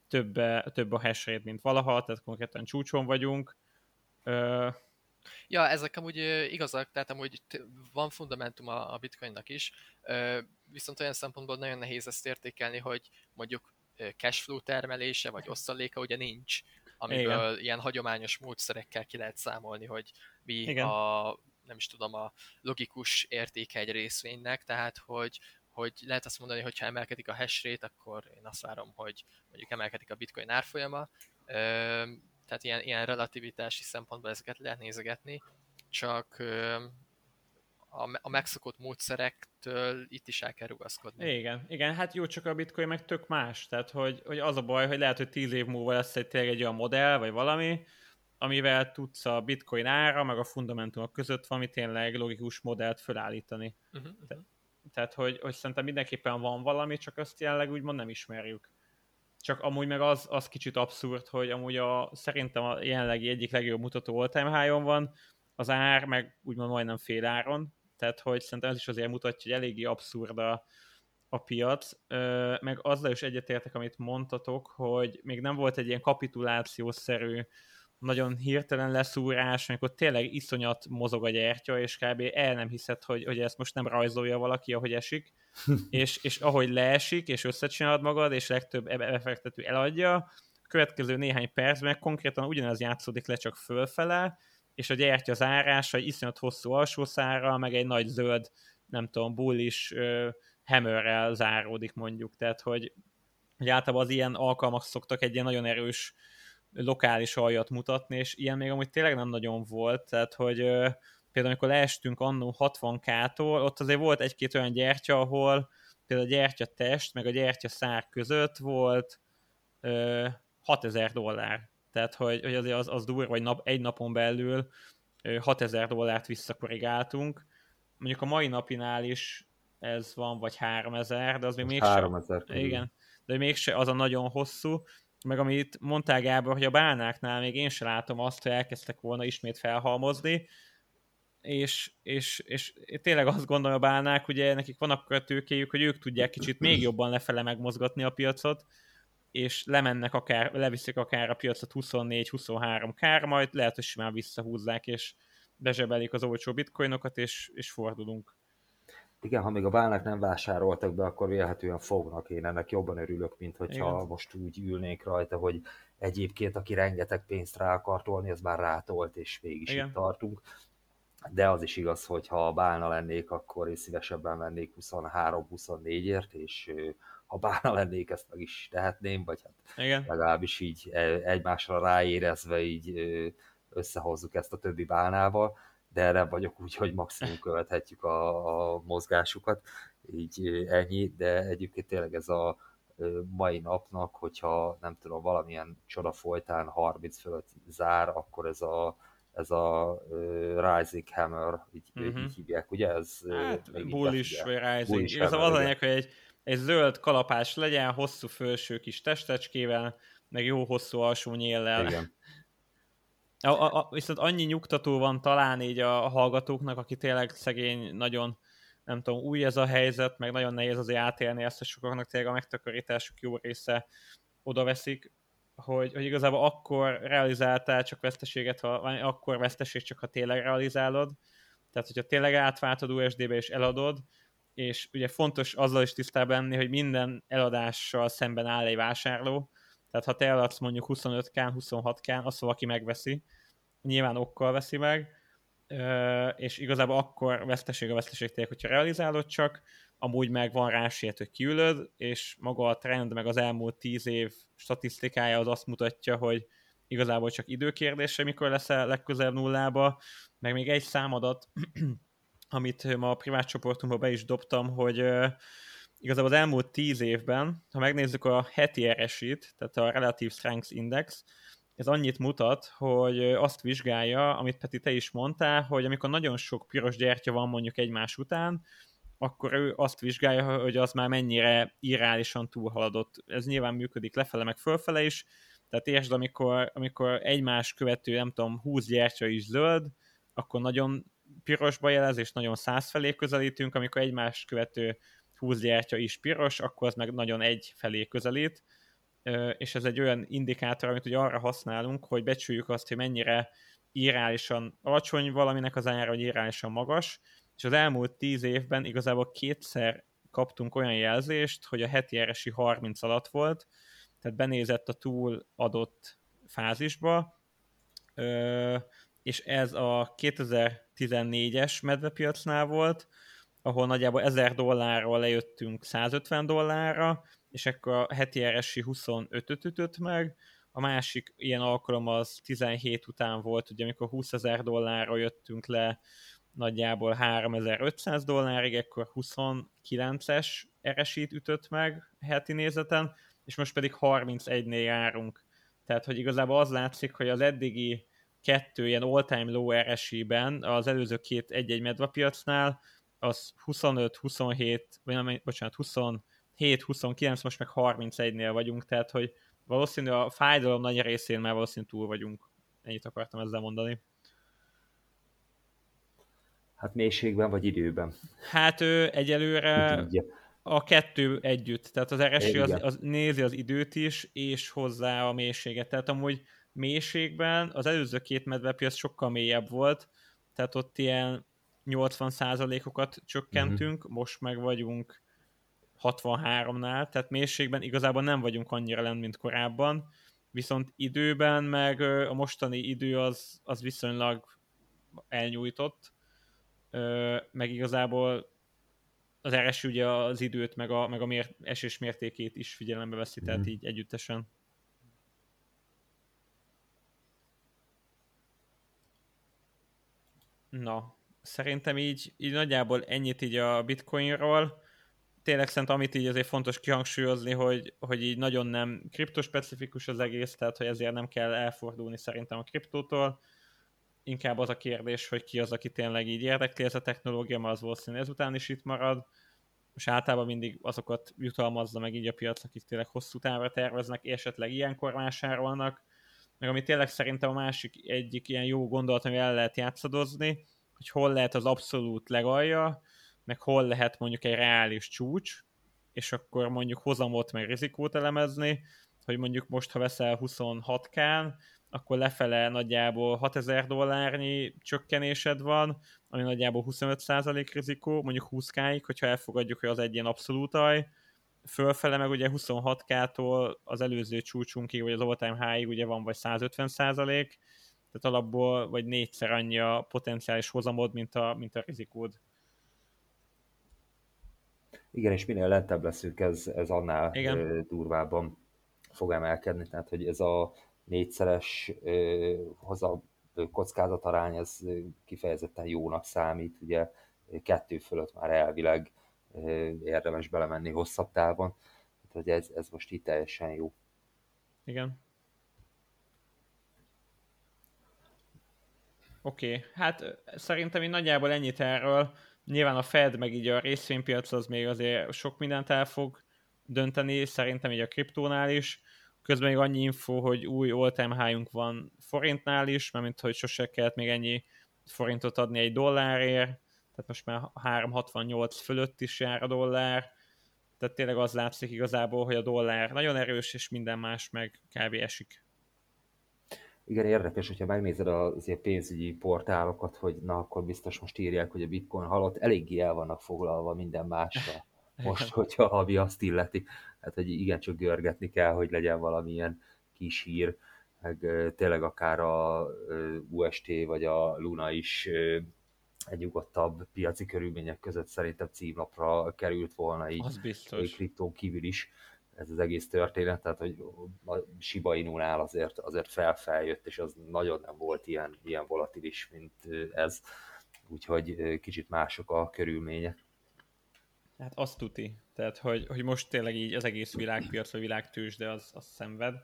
több, több a hash rate, mint valaha, tehát konkrétan csúcson vagyunk. Ö, Ja, ezek amúgy igazak, tehát amúgy van fundamentum a bitcoinnak is, viszont olyan szempontból nagyon nehéz ezt értékelni, hogy mondjuk cashflow termelése, vagy osztaléka ugye nincs, amiből Igen. ilyen hagyományos módszerekkel ki lehet számolni, hogy mi Igen. a nem is tudom, a logikus értéke egy részvénynek, tehát hogy, hogy lehet azt mondani, hogy ha emelkedik a hash rate, akkor én azt várom, hogy mondjuk emelkedik a bitcoin árfolyama, tehát ilyen, ilyen relativitási szempontból ezeket lehet nézegetni, csak a, a megszokott módszerektől itt is el kell rugaszkodni. Igen, igen, hát jó, csak a bitcoin meg tök más, tehát hogy, hogy az a baj, hogy lehet, hogy tíz év múlva lesz egy tényleg egy olyan modell, vagy valami, amivel tudsz a bitcoin ára, meg a fundamentumok között valami tényleg logikus modellt felállítani. Uh-huh, uh-huh. tehát, hogy, hogy szerintem mindenképpen van valami, csak azt jelenleg úgymond nem ismerjük. Csak amúgy meg az, az kicsit abszurd, hogy amúgy a, szerintem a jelenlegi egyik legjobb mutató all-time high van, az ár meg úgymond majdnem fél áron, tehát hogy szerintem ez is azért mutatja, hogy eléggé abszurd a, a piac, meg azzal is egyetértek, amit mondtatok, hogy még nem volt egy ilyen kapitulációszerű nagyon hirtelen leszúrás, amikor tényleg iszonyat mozog a gyertya, és kb. el nem hiszed, hogy, hogy ezt most nem rajzolja valaki, ahogy esik, és, és ahogy leesik, és összecsinálod magad, és legtöbb befektető eladja, következő néhány percben konkrétan ugyanez játszódik le, csak fölfele, és a gyertya zárása egy iszonyat hosszú alsószára, meg egy nagy zöld, nem tudom, bullish uh, hammerrel záródik mondjuk, tehát hogy, hogy általában az ilyen alkalmak szoktak egy ilyen nagyon erős lokális aljat mutatni, és ilyen még amúgy tényleg nem nagyon volt, tehát hogy uh, például amikor leestünk annó 60k-tól, ott azért volt egy-két olyan gyertya, ahol például a gyertya test, meg a gyertya szár között volt uh, 6000 dollár tehát hogy, hogy azért az, az durva, vagy nap, egy napon belül 6000 dollárt visszakorrigáltunk. Mondjuk a mai napinál is ez van, vagy 3000, de az még mégsem. 3000 Igen, de mégse az a nagyon hosszú. Meg amit mondtál Gábor, hogy a bálnáknál még én sem látom azt, hogy elkezdtek volna ismét felhalmozni, és, és, és tényleg azt gondolom a bálnák, ugye nekik van akkor a tőkéjük, hogy ők tudják kicsit még jobban lefele megmozgatni a piacot, és lemennek akár, leviszik akár a piacot 24-23 kár, majd lehet, hogy simán visszahúzzák, és bezsebelik az olcsó bitcoinokat, és, és fordulunk. Igen, ha még a válnak nem vásároltak be, akkor vélhetően fognak. Én ennek jobban örülök, mint hogyha Igen. most úgy ülnék rajta, hogy egyébként, aki rengeteg pénzt rá akar tolni, az már rátolt, és mégis Igen. itt tartunk. De az is igaz, hogy ha bálna lennék, akkor én szívesebben vennék 23-24-ért, és ha bárna lennék, ezt meg is tehetném, vagy hát Igen. legalábbis így e, egymásra ráérezve így összehozzuk ezt a többi bálnával, de erre vagyok úgy, hogy maximum követhetjük a, a mozgásukat, így ennyi, de egyébként tényleg ez a mai napnak, hogyha nem tudom, valamilyen csoda folytán 30 fölött zár, akkor ez a ez a uh, Rising Hammer, így, uh-huh. így hívják, ugye? Ez, hát, bullish vagy Rising. Igazából az a lényeg, hogy egy egy zöld kalapás legyen, hosszú felső kis testecskével, meg jó hosszú alsó nyéllel. Igen. A, a, a, viszont annyi nyugtató van talán így a hallgatóknak, aki tényleg szegény, nagyon nem tudom, új ez a helyzet, meg nagyon nehéz azért átélni ezt, hogy sokaknak tényleg a megtakarításuk jó része oda veszik, hogy, hogy igazából akkor realizáltál csak veszteséget, ha, vagy akkor veszteség csak, ha tényleg realizálod. Tehát, hogyha tényleg átváltod USD-be és eladod, és ugye fontos azzal is tisztában lenni, hogy minden eladással szemben áll egy vásárló, tehát ha te eladsz mondjuk 25k 26k azt valaki megveszi, nyilván okkal veszi meg, és igazából akkor veszteség a veszteség tényleg, hogyha realizálod csak, amúgy meg van rá esélyed, hogy kiülöd, és maga a trend, meg az elmúlt 10 év statisztikája az azt mutatja, hogy igazából csak időkérdése, mikor leszel legközelebb nullába, meg még egy számadat, amit ma a privát csoportunkba be is dobtam, hogy igazából az elmúlt tíz évben, ha megnézzük a heti RSI-t, tehát a Relative Strength Index, ez annyit mutat, hogy azt vizsgálja, amit Peti te is mondtál, hogy amikor nagyon sok piros gyertya van mondjuk egymás után, akkor ő azt vizsgálja, hogy az már mennyire irreálisan túlhaladott. Ez nyilván működik lefele meg fölfele is, tehát értsd, amikor, amikor egymás követő, nem tudom, 20 gyertya is zöld, akkor nagyon pirosba jelez, és nagyon száz felé közelítünk, amikor egymás követő 20 gyertya is piros, akkor az meg nagyon egy felé közelít, és ez egy olyan indikátor, amit ugye arra használunk, hogy becsüljük azt, hogy mennyire irreálisan alacsony valaminek az ára, vagy irreálisan magas, és az elmúlt 10 évben igazából kétszer kaptunk olyan jelzést, hogy a heti RSI 30 alatt volt, tehát benézett a túl adott fázisba, és ez a 2014-es medvepiacnál volt, ahol nagyjából 1000 dollárról lejöttünk 150 dollárra, és akkor a heti RSI 25-öt ütött meg, a másik ilyen alkalom az 17 után volt, ugye amikor 20 ezer dollárra jöttünk le nagyjából 3500 dollárig, akkor 29-es RSI-t ütött meg heti nézeten, és most pedig 31-nél járunk. Tehát, hogy igazából az látszik, hogy az eddigi kettő ilyen all-time low RSI-ben, az előző két egy-egy medvapiacnál, az 25, 27, vagy nem, bocsánat, 27, 29, most meg 31-nél vagyunk, tehát, hogy valószínű a fájdalom nagy részén már valószínű túl vagyunk. Ennyit akartam ezzel mondani. Hát mélységben vagy időben? Hát ő egyelőre a kettő együtt. Tehát az RSI az, az nézi az időt is, és hozzá a mélységet. Tehát amúgy mélységben az előző két medvepiac sokkal mélyebb volt, tehát ott ilyen 80%-okat csökkentünk, uh-huh. most meg vagyunk 63-nál, tehát mélységben igazából nem vagyunk annyira lent, mint korábban, viszont időben meg a mostani idő az, az viszonylag elnyújtott, meg igazából az RS ugye az időt, meg a, meg a mér, esés mértékét is figyelembe veszi, tehát mm. így együttesen. Na, szerintem így, így nagyjából ennyit így a bitcoinról tényleg szerintem amit így azért fontos kihangsúlyozni, hogy, hogy így nagyon nem kriptospecifikus az egész, tehát hogy ezért nem kell elfordulni szerintem a kriptótól. Inkább az a kérdés, hogy ki az, aki tényleg így érdekli ez a technológia, mert az valószínűleg ezután is itt marad. És általában mindig azokat jutalmazza meg így a piac, akik tényleg hosszú távra terveznek, és esetleg ilyenkor vásárolnak. Meg ami tényleg szerintem a másik egyik ilyen jó gondolat, ami el lehet játszadozni, hogy hol lehet az abszolút legalja, meg hol lehet mondjuk egy reális csúcs, és akkor mondjuk hozamot meg rizikót elemezni, hogy mondjuk most, ha veszel 26k-n, akkor lefele nagyjából 6000 dollárnyi csökkenésed van, ami nagyjából 25% rizikó, mondjuk 20k-ig, hogyha elfogadjuk, hogy az egy ilyen abszolút aj, fölfele meg ugye 26k-tól az előző csúcsunkig, vagy az all-time high-ig ugye van vagy 150 százalék, tehát alapból vagy négyszer annyi a potenciális hozamod, mint a, mint a rizikód. Igen, és minél lentebb leszünk, ez, ez annál Igen. durvábban fog emelkedni. Tehát, hogy ez a négyszeres hoza kockázatarány, ez kifejezetten jónak számít. Ugye kettő fölött már elvileg érdemes belemenni hosszabb távon. Tehát, hogy ez, ez most itt teljesen jó. Igen. Oké, okay. hát szerintem én nagyjából ennyit erről nyilván a Fed, meg így a részvénypiac az még azért sok mindent el fog dönteni, szerintem így a kriptónál is. Közben még annyi info, hogy új all-time high van forintnál is, mert mint hogy sose kellett még ennyi forintot adni egy dollárért, tehát most már 368 fölött is jár a dollár, tehát tényleg az látszik igazából, hogy a dollár nagyon erős, és minden más meg kb. esik igen, érdekes, hogyha megnézed az ilyen pénzügyi portálokat, hogy na, akkor biztos most írják, hogy a bitcoin halott, eléggé el vannak foglalva minden másra. Most, hogyha a havi azt illeti, hát hogy igencsak görgetni kell, hogy legyen valamilyen kis hír, meg tényleg akár a UST vagy a Luna is egy nyugodtabb piaci körülmények között szerintem címlapra került volna így az biztos. kriptón kívül is ez az egész történet, tehát hogy a Shiba Inu-nál azért, azért felfeljött, és az nagyon nem volt ilyen, ilyen volatilis, mint ez, úgyhogy kicsit mások a körülmények. Hát azt tuti, tehát hogy, hogy most tényleg így az egész világpiac, a világtős, de az, az szenved.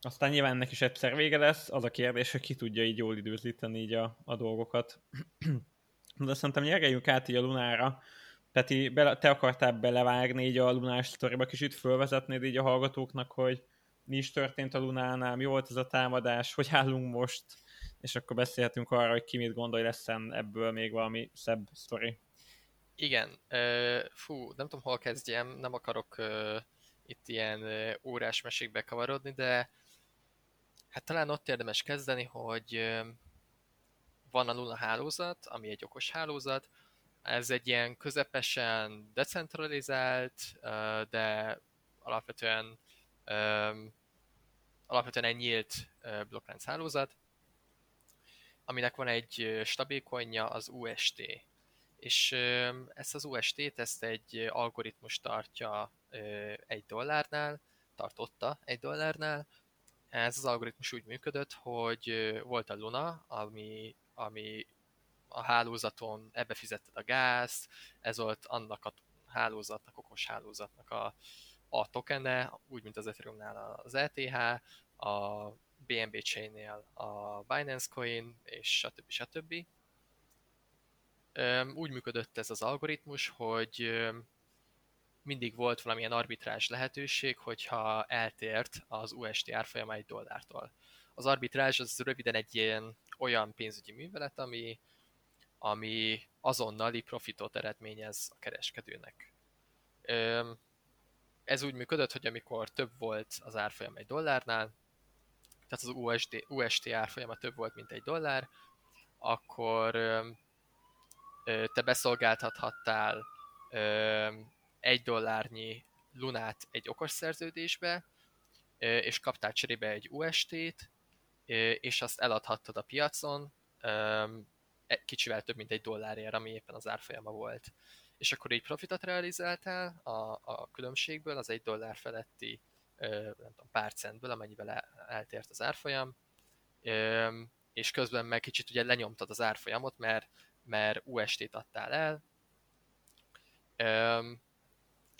Aztán nyilván ennek is egyszer vége lesz, az a kérdés, hogy ki tudja így jól időzíteni így a, a dolgokat. De szerintem nyereljünk át így a Lunára, Peti, bele, te akartál belevágni így a Lunás sztoriba, kicsit fölvezetnéd így a hallgatóknak, hogy mi is történt a Lunánál, mi volt ez a támadás, hogy állunk most, és akkor beszélhetünk arra, hogy ki mit gondolj, lesz ebből még valami szebb sztori. Igen, fú, nem tudom hol kezdjem, nem akarok itt ilyen órás mesékbe kavarodni, de hát talán ott érdemes kezdeni, hogy van a Luna hálózat, ami egy okos hálózat, ez egy ilyen közepesen decentralizált, de alapvetően alapvetően egy nyílt blokklánc hálózat, aminek van egy stabil coinja, az UST. És ezt az UST-t, ezt egy algoritmus tartja egy dollárnál, tartotta egy dollárnál. Ez az algoritmus úgy működött, hogy volt a Luna, ami, ami a hálózaton ebbe fizetted a gázt, ez volt annak a hálózatnak, okos hálózatnak a, a tokene, úgy, mint az Ethereumnál az ETH, a BNB Chain-nél a Binance Coin, és stb. stb. Úgy működött ez az algoritmus, hogy mindig volt valamilyen arbitrás lehetőség, hogyha eltért az UST árfolyama egy dollártól. Az arbitrás az röviden egy ilyen olyan pénzügyi művelet, ami, ami azonnali profitot eredményez a kereskedőnek. Ez úgy működött, hogy amikor több volt az árfolyam egy dollárnál, tehát az USD, UST árfolyama több volt, mint egy dollár, akkor te beszolgáltathattál egy dollárnyi lunát egy okos szerződésbe, és kaptál cserébe egy UST-t, és azt eladhattad a piacon e, kicsivel több, mint egy dollárért, ami éppen az árfolyama volt. És akkor így profitot realizáltál a, a különbségből, az egy dollár feletti nem tudom, pár centből, amennyivel eltért az árfolyam, és közben meg kicsit ugye lenyomtad az árfolyamot, mert, mert UST-t adtál el,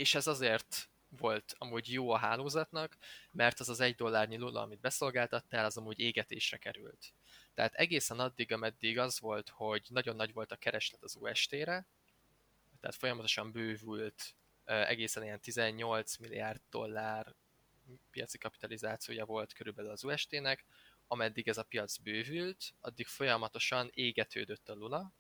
és ez azért volt amúgy jó a hálózatnak, mert az az egy dollárnyi lula, amit beszolgáltattál, az amúgy égetésre került. Tehát egészen addig, ameddig az volt, hogy nagyon nagy volt a kereslet az UST-re, tehát folyamatosan bővült egészen ilyen 18 milliárd dollár piaci kapitalizációja volt körülbelül az UST-nek, ameddig ez a piac bővült, addig folyamatosan égetődött a Luna,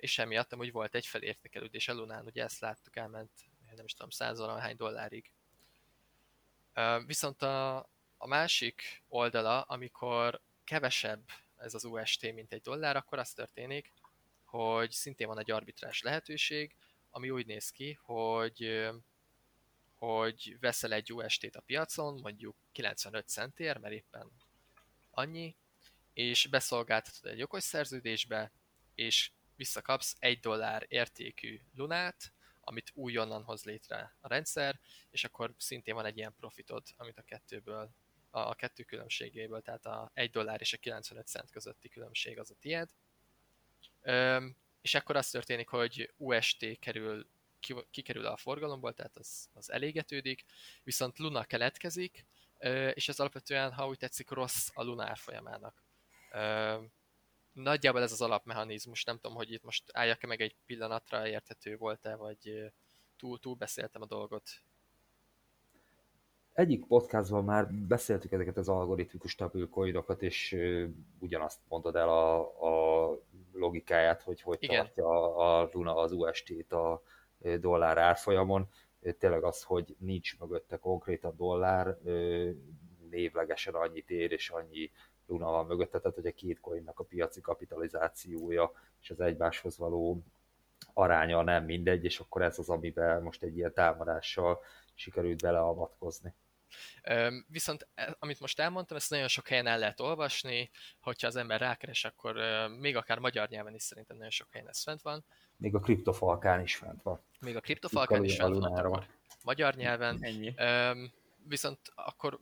és emiatt amúgy volt egy felértékelődés a Lunán, ugye ezt láttuk, elment nem is tudom, száz hány dollárig. Viszont a, a másik oldala, amikor kevesebb ez az UST, mint egy dollár, akkor az történik, hogy szintén van egy arbitrás lehetőség, ami úgy néz ki, hogy hogy veszel egy UST-t a piacon, mondjuk 95 centért, mert éppen annyi, és beszolgáltatod egy okos szerződésbe, és visszakapsz egy dollár értékű lunát, amit újonnan hoz létre a rendszer, és akkor szintén van egy ilyen profitod, amit a kettőből, a, kettő különbségéből, tehát a 1 dollár és a 95 cent közötti különbség az a tied. Üm, és akkor az történik, hogy UST kerül kikerül a forgalomból, tehát az, az elégetődik, viszont Luna keletkezik, és ez alapvetően, ha úgy tetszik, rossz a Luna árfolyamának. Nagyjából ez az alapmechanizmus, nem tudom, hogy itt most álljak-e meg egy pillanatra, érthető volt-e, vagy túl, túl beszéltem a dolgot. Egyik podcastban már beszéltük ezeket az algoritmikus stabil coinokat, és ugyanazt mondod el a, a logikáját, hogy hogy Igen. tartja a Luna az UST-t a, dollár árfolyamon, tényleg az, hogy nincs mögötte konkrétan dollár, névlegesen annyit ér, és annyi luna van mögötte, tehát hogy a két coinnak a piaci kapitalizációja és az egymáshoz való aránya nem mindegy, és akkor ez az, amiben most egy ilyen támadással sikerült beleavatkozni. Viszont e, amit most elmondtam, ezt nagyon sok helyen el lehet olvasni, hogyha az ember rákeres, akkor még akár magyar nyelven is szerintem nagyon sok helyen ez fent van. Még a kriptofalkán is fent van. Még a kriptofalkán is fent van, magyar nyelven. Ennyi. Viszont akkor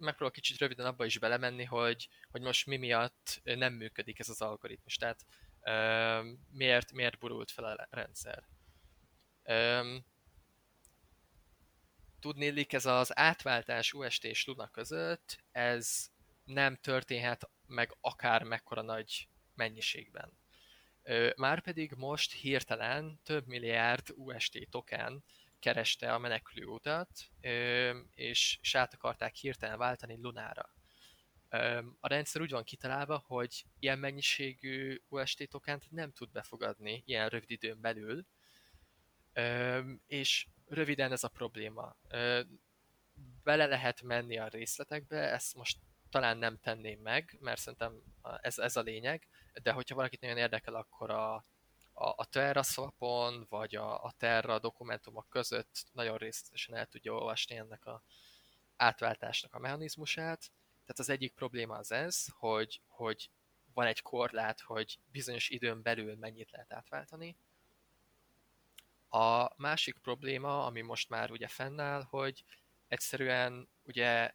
megpróbál kicsit röviden abba is belemenni, hogy, hogy most mi miatt nem működik ez az algoritmus. Tehát miért, miért burult fel a rendszer. Tudnélik, ez az átváltás UST és Luna között, ez nem történhet meg akár mekkora nagy mennyiségben. Márpedig most hirtelen több milliárd UST token kereste a menekülő utat, és át akarták hirtelen váltani Lunára. A rendszer úgy van kitalálva, hogy ilyen mennyiségű UST tokent nem tud befogadni ilyen rövid időn belül, és röviden ez a probléma. Bele lehet menni a részletekbe, ezt most talán nem tenném meg, mert szerintem ez, ez a lényeg, de hogyha valakit nagyon érdekel, akkor a, a, a Terra swapon, vagy a, a Terra dokumentumok között nagyon részletesen el tudja olvasni ennek a, átváltásnak a mechanizmusát. Tehát az egyik probléma az ez, hogy, hogy van egy korlát, hogy bizonyos időn belül mennyit lehet átváltani. A másik probléma, ami most már ugye fennáll, hogy egyszerűen ugye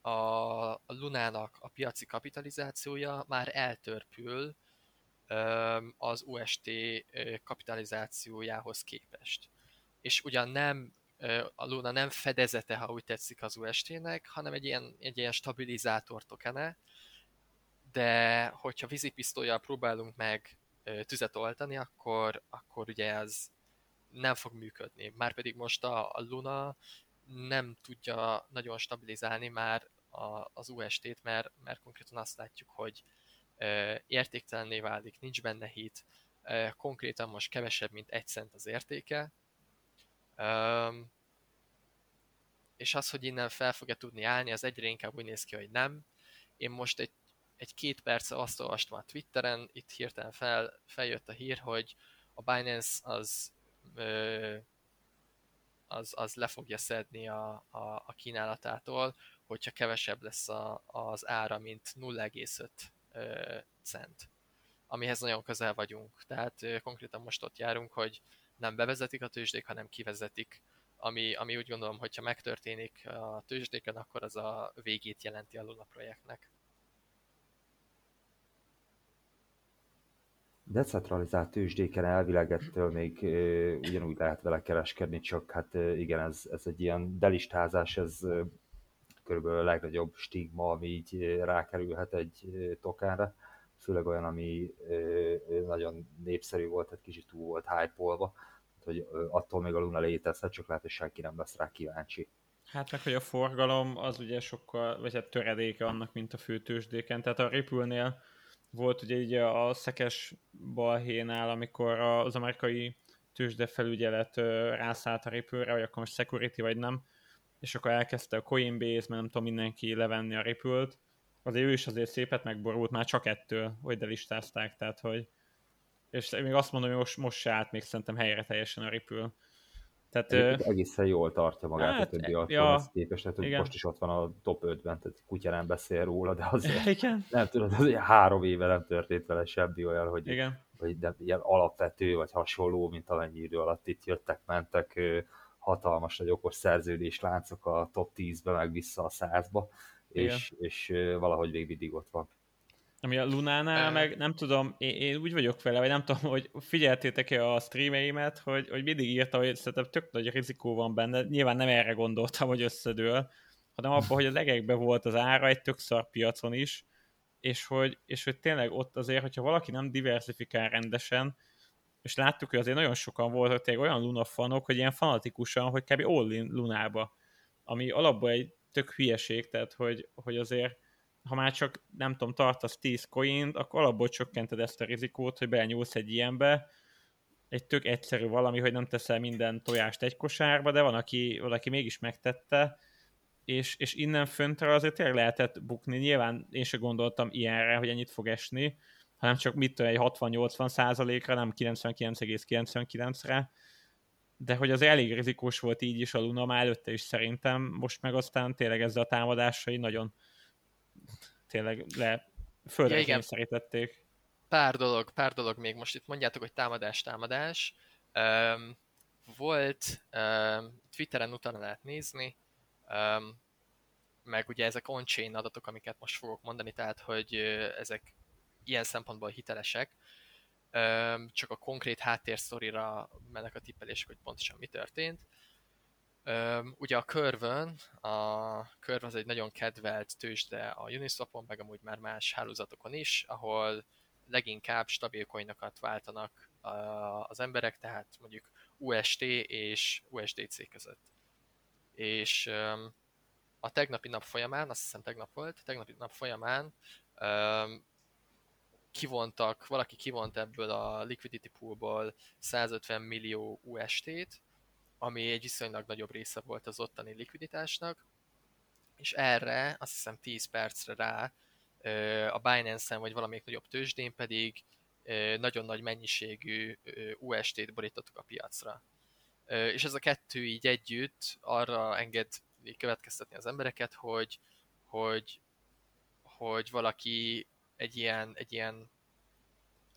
a, Lunának a piaci kapitalizációja már eltörpül az UST kapitalizációjához képest. És ugyan nem a Luna nem fedezete, ha úgy tetszik az UST-nek, hanem egy ilyen, egy ilyen stabilizátor tokene, de hogyha vízipisztolyjal próbálunk meg tüzet oltani, akkor, akkor ugye ez nem fog működni. Márpedig most a, a Luna nem tudja nagyon stabilizálni már a, az UST-t, mert, mert konkrétan azt látjuk, hogy értéktelenné válik, nincs benne hit, konkrétan most kevesebb, mint egy cent az értéke, és az, hogy innen fel fogja tudni állni, az egyre inkább úgy néz ki, hogy nem. Én most egy, egy két perce azt olvastam a Twitteren, itt hirtelen fel, feljött a hír, hogy a Binance az az, az le fogja szedni a, a, a kínálatától, hogyha kevesebb lesz a, az ára, mint 0,5 cent. Amihez nagyon közel vagyunk. Tehát konkrétan most ott járunk, hogy nem bevezetik a tőzsdék, hanem kivezetik, ami, ami úgy gondolom, hogyha megtörténik a tőzsdéken, akkor az a végét jelenti a Luna projektnek. decentralizált tőzsdéken elvileg ettől még ugyanúgy lehet vele kereskedni, csak hát igen, ez, ez egy ilyen delistázás, ez körülbelül a legnagyobb stigma, ami így rákerülhet egy tokenre, főleg olyan, ami nagyon népszerű volt, tehát kicsit túl volt hype hogy attól még a Luna létezhet, csak lehet, hogy senki nem lesz rá kíváncsi. Hát meg, hogy a forgalom az ugye sokkal, vagy hát töredéke annak, mint a főtősdéken. Tehát a Ripple-nél volt ugye így a szekes balhénál, amikor az amerikai tőzsde felügyelet rászállt a ripple hogy akkor most security vagy nem, és akkor elkezdte a Coinbase, mert nem tudom mindenki levenni a ripple azért ő is azért szépet megborult már csak ettől, hogy delistázták, tehát hogy és még azt mondom, hogy most, most se állt még szerintem helyre teljesen a Ripple. Tehát, egészen jól tartja magát hát, a többi ja, képest, tehát igen. most is ott van a top 5-ben, tehát kutya nem beszél róla, de azért igen. nem tudod, azért három éve nem történt vele semmi olyan, hogy, igen. hogy de ilyen alapvető vagy hasonló, mint amennyi idő alatt itt jöttek, mentek hatalmas nagy okos szerződés láncok a top 10-be, meg vissza a 100-ba, és, és valahogy még mindig ott van. Ami a Lunánál, meg nem tudom, én, én úgy vagyok vele, vagy nem tudom, hogy figyeltétek-e a streameimet, hogy, hogy mindig írta, hogy szerintem tök nagy rizikó van benne. Nyilván nem erre gondoltam, hogy összedől, hanem abban, hogy az egekben volt az ára egy tök szar piacon is, és hogy, és hogy tényleg ott azért, hogyha valaki nem diversifikál rendesen, és láttuk, hogy azért nagyon sokan voltak tényleg olyan Luna fanok, hogy ilyen fanatikusan, hogy kb. all in Lunába, ami alapból egy tök hülyeség, tehát hogy, hogy azért ha már csak nem tudom, tartasz 10 coint, akkor alapból csökkented ezt a rizikót, hogy benyúlsz egy ilyenbe, egy tök egyszerű valami, hogy nem teszel minden tojást egy kosárba, de van, aki, valaki mégis megtette, és, és innen föntre azért tényleg lehetett bukni. Nyilván én sem gondoltam ilyenre, hogy ennyit fog esni, hanem csak mit egy 60-80 százalékra, nem 99,99-re, de hogy az elég rizikós volt így is a Luna már előtte is szerintem, most meg aztán tényleg ezzel a támadásai nagyon tényleg le földre ja, kényszerítették. Pár dolog, pár dolog még most itt mondjátok, hogy támadás, támadás. Um, volt, um, Twitteren utána lehet nézni, um, meg ugye ezek on-chain adatok, amiket most fogok mondani, tehát hogy ezek ilyen szempontból hitelesek, csak a konkrét háttérsztorira mennek a tippelések, hogy pontosan mi történt. Ugye a Curve-ön, a Curve az egy nagyon kedvelt tőzsde a Uniswapon, meg amúgy már más hálózatokon is, ahol leginkább stabil coinokat váltanak az emberek, tehát mondjuk UST és USDC között. És a tegnapi nap folyamán, azt hiszem tegnap volt, tegnapi nap folyamán kivontak, valaki kivont ebből a liquidity poolból 150 millió UST-t, ami egy viszonylag nagyobb része volt az ottani likviditásnak, és erre azt hiszem 10 percre rá a Binance-en vagy valamelyik nagyobb tőzsdén pedig nagyon nagy mennyiségű UST-t borítottuk a piacra. És ez a kettő így együtt arra enged következtetni az embereket, hogy, hogy, hogy valaki egy ilyen, egy ilyen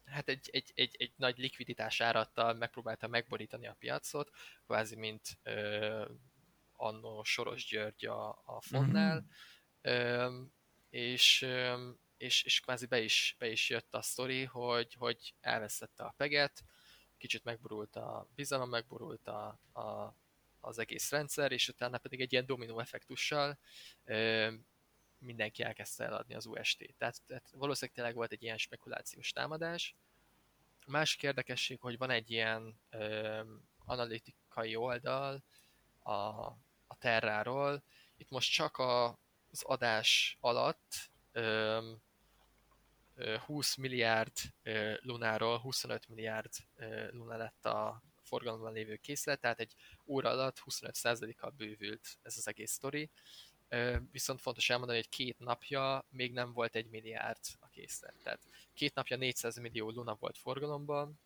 hát egy, egy, egy, egy nagy likviditás árattal megpróbálta megborítani a piacot, kvázi mint ö, annó Soros György a, a fonnál, mm-hmm. és, és, és kvázi be is, be is jött a sztori, hogy, hogy elvesztette a peget, kicsit megborult a bizalom, megborult a, a, az egész rendszer, és utána pedig egy ilyen dominó effektussal ö, mindenki elkezdte eladni az UST-t. Tehát, tehát valószínűleg tényleg volt egy ilyen spekulációs támadás. A másik érdekesség, hogy van egy ilyen ö, analitikai oldal a, a Terráról. Itt most csak a, az adás alatt ö, 20 milliárd lunáról 25 milliárd luna lett a forgalomban lévő készlet, tehát egy óra alatt 25%-kal bővült ez az egész sztori. Viszont fontos elmondani, hogy két napja még nem volt egy milliárd a készlet. Tehát két napja 400 millió luna volt forgalomban,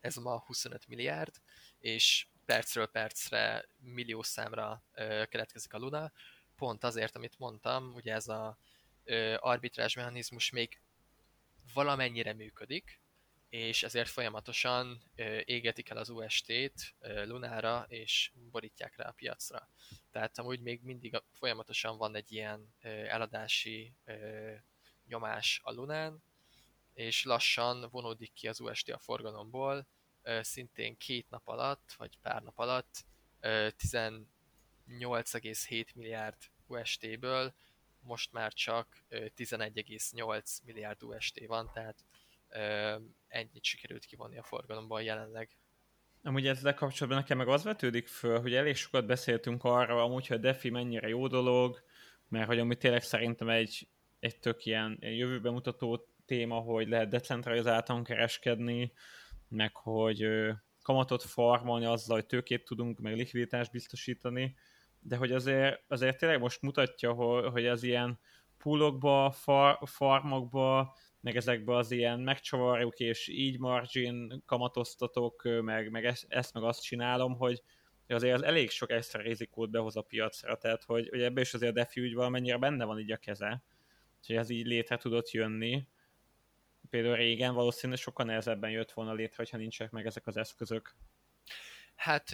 ez ma 25 milliárd, és percről percre millió számra keletkezik a luna, pont azért, amit mondtam, ugye ez a arbitrás mechanizmus még valamennyire működik, és ezért folyamatosan égetik el az UST-t Lunára, és borítják rá a piacra. Tehát amúgy még mindig folyamatosan van egy ilyen eladási nyomás a Lunán, és lassan vonódik ki az UST a forgalomból, szintén két nap alatt, vagy pár nap alatt 18,7 milliárd UST-ből most már csak 11,8 milliárd UST van, tehát ennyit sikerült kivonni a forgalomban jelenleg. Amúgy ezzel kapcsolatban nekem meg az vetődik föl, hogy elég sokat beszéltünk arra, amúgy, hogy a DeFi mennyire jó dolog, mert hogy amúgy tényleg szerintem egy, egy tök ilyen jövőbe mutató téma, hogy lehet decentralizáltan kereskedni, meg hogy kamatot farmolni azzal, hogy tőkét tudunk, meg likviditást biztosítani, de hogy azért, azért tényleg most mutatja, hogy, hogy az ilyen poolokba, far, farmokba, meg ezekbe az ilyen megcsavarjuk, és így margin kamatoztatok, meg, meg ezt, ezt meg azt csinálom, hogy azért az elég sok extra rizikót behoz a piacra, tehát hogy, hogy ebbe is azért a DeFi úgy valamennyire benne van így a keze, hogy ez így létre tudott jönni. Például régen valószínűleg sokkal nehezebben jött volna létre, hogyha nincsenek meg ezek az eszközök. Hát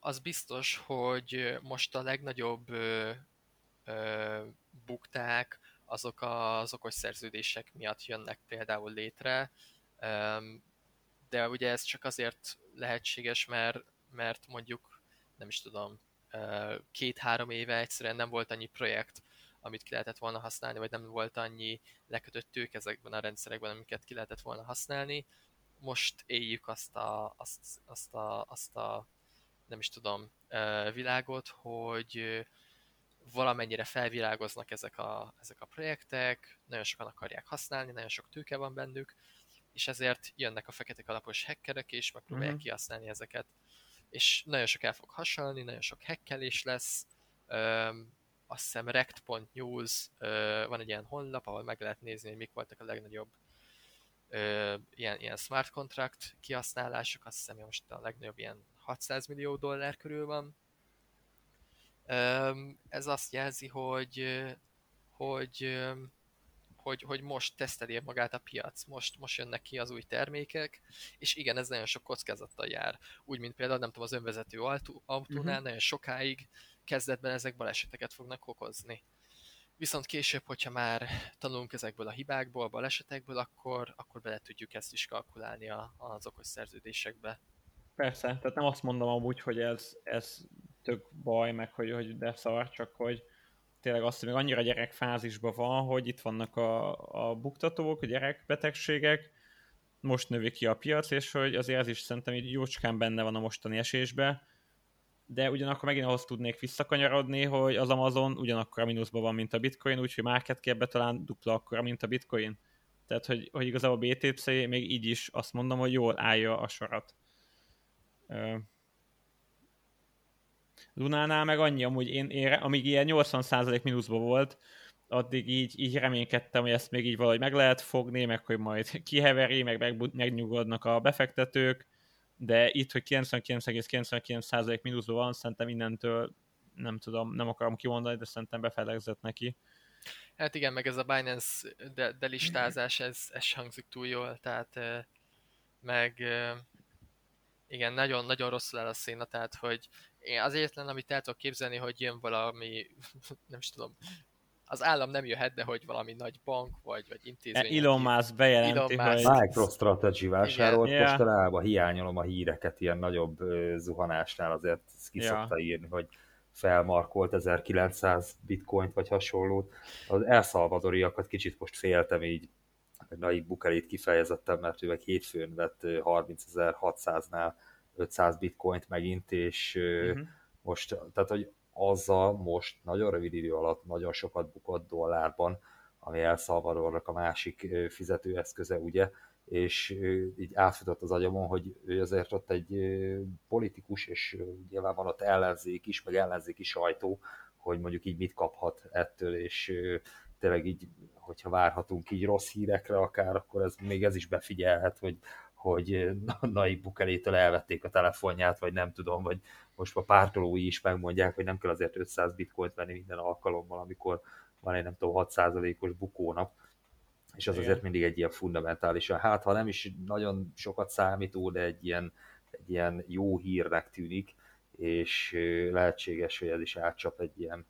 az biztos, hogy most a legnagyobb bukták azok az okos szerződések miatt jönnek például létre, de ugye ez csak azért lehetséges, mert, mert mondjuk, nem is tudom, két-három éve egyszerűen nem volt annyi projekt, amit ki lehetett volna használni, vagy nem volt annyi lekötött tők ezekben a rendszerekben, amiket ki lehetett volna használni. Most éljük azt a, azt, azt a, azt a nem is tudom, világot, hogy valamennyire felvilágoznak ezek a, ezek a projektek, nagyon sokan akarják használni, nagyon sok tőke van bennük, és ezért jönnek a fekete kalapos hackerek, és megpróbálják uh-huh. kihasználni ezeket. És nagyon sok el fog hasonlni, nagyon sok hackelés lesz, Öm, azt hiszem rect.news ö, van egy ilyen honlap, ahol meg lehet nézni, hogy mik voltak a legnagyobb ö, ilyen, ilyen smart contract kihasználások, azt hiszem most a legnagyobb ilyen 600 millió dollár körül van. Ez azt jelzi, hogy, hogy, hogy, hogy most teszteli magát a piac, most, most jönnek ki az új termékek, és igen, ez nagyon sok kockázattal jár. Úgy, mint például, nem tudom, az önvezető autónál uh-huh. nagyon sokáig kezdetben ezek baleseteket fognak okozni. Viszont később, hogyha már tanulunk ezekből a hibákból, balesetekből, akkor, akkor bele tudjuk ezt is kalkulálni a, az okos szerződésekbe. Persze, tehát nem azt mondom amúgy, hogy ez, ez tök baj, meg hogy, hogy de szar, csak hogy tényleg azt, hogy még annyira gyerekfázisban van, hogy itt vannak a, a buktatók, a gyerekbetegségek, most növi ki a piac, és hogy azért ez is szerintem így jócskán benne van a mostani esésbe, de ugyanakkor megint ahhoz tudnék visszakanyarodni, hogy az Amazon ugyanakkor a mínuszban van, mint a Bitcoin, úgyhogy market cap talán dupla akkora, mint a Bitcoin. Tehát, hogy, hogy igazából a BTC még így is azt mondom, hogy jól állja a sorat. Lunánál meg annyi, amúgy én, én amíg ilyen 80% mínuszban volt, addig így, így reménykedtem, hogy ezt még így valahogy meg lehet fogni, meg hogy majd kiheveri, meg, meg megnyugodnak a befektetők, de itt, hogy 99,99% mínuszban van, szerintem innentől nem tudom, nem akarom kimondani, de szerintem befelegzett neki. Hát igen, meg ez a Binance de, delistázás, ez, ez hangzik túl jól, tehát meg igen, nagyon, nagyon rosszul áll a szína, tehát hogy én az egyetlen, amit el tudok képzelni, hogy jön valami, nem is tudom, az állam nem jöhet, de hogy valami nagy bank vagy, vagy intézmény. Elon Musk bejelenti, Elon Musk. hogy... MicroStrategy vásárolt, Igen. mostanában hiányolom a híreket ilyen nagyobb zuhanásnál, azért ki ja. szokta írni, hogy felmarkolt 1900 bitcoint vagy hasonlót. Az elszalvadoriakat kicsit most féltem így, Naik Bukerit kifejezetten, mert ő meg hétfőn vett 30.600-nál 500 bitcoint megint, és uh-huh. most, tehát hogy azzal most nagyon rövid idő alatt nagyon sokat bukott dollárban, ami El Salvadornak a másik fizetőeszköze, ugye, és így átfutott az agyamon, hogy ő azért ott egy politikus, és nyilván van ott ellenzék is, meg ellenzéki sajtó, hogy mondjuk így mit kaphat ettől, és tényleg így, hogyha várhatunk így rossz hírekre akár, akkor ez még ez is befigyelhet, hogy, hogy Naib Bukelétől elvették a telefonját, vagy nem tudom, vagy most a pártolói is megmondják, hogy nem kell azért 500 bitcoint venni minden alkalommal, amikor van egy nem tudom 6%-os bukónap, és az Igen. azért mindig egy ilyen fundamentális, hát ha nem is nagyon sokat számító, de egy ilyen, egy ilyen jó hírnek tűnik, és lehetséges, hogy ez is átcsap egy ilyen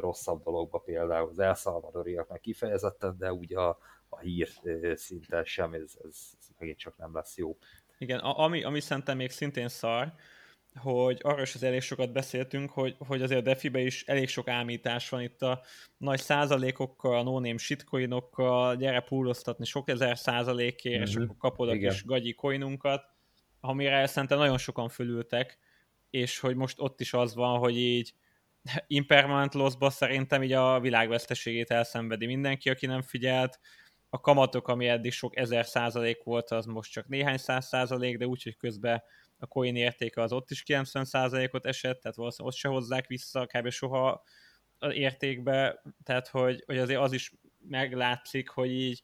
rosszabb dologba, például az elszalvadoriaknak kifejezetten, de úgy a, a hír szinten sem, ez, ez megint csak nem lesz jó. Igen, ami, ami szerintem még szintén szar, hogy arra is az elég sokat beszéltünk, hogy, hogy azért a Defibe is elég sok ámítás van itt a nagy százalékokkal, a no-name shitcoinokkal, gyere púloztatni sok ezer százalékért, mm-hmm. és mhm. akkor kapod Igen. a kis gagyi coinunkat, amire szerintem nagyon sokan fölültek, és hogy most ott is az van, hogy így impermanent lossba szerintem így a világveszteségét elszenvedi mindenki, aki nem figyelt, a kamatok, ami eddig sok ezer százalék volt, az most csak néhány száz százalék, de úgyhogy közben a coin értéke az ott is 90%-ot esett, tehát valószínűleg ott se hozzák vissza kb. soha az értékbe, tehát hogy, hogy azért az is meglátszik, hogy így,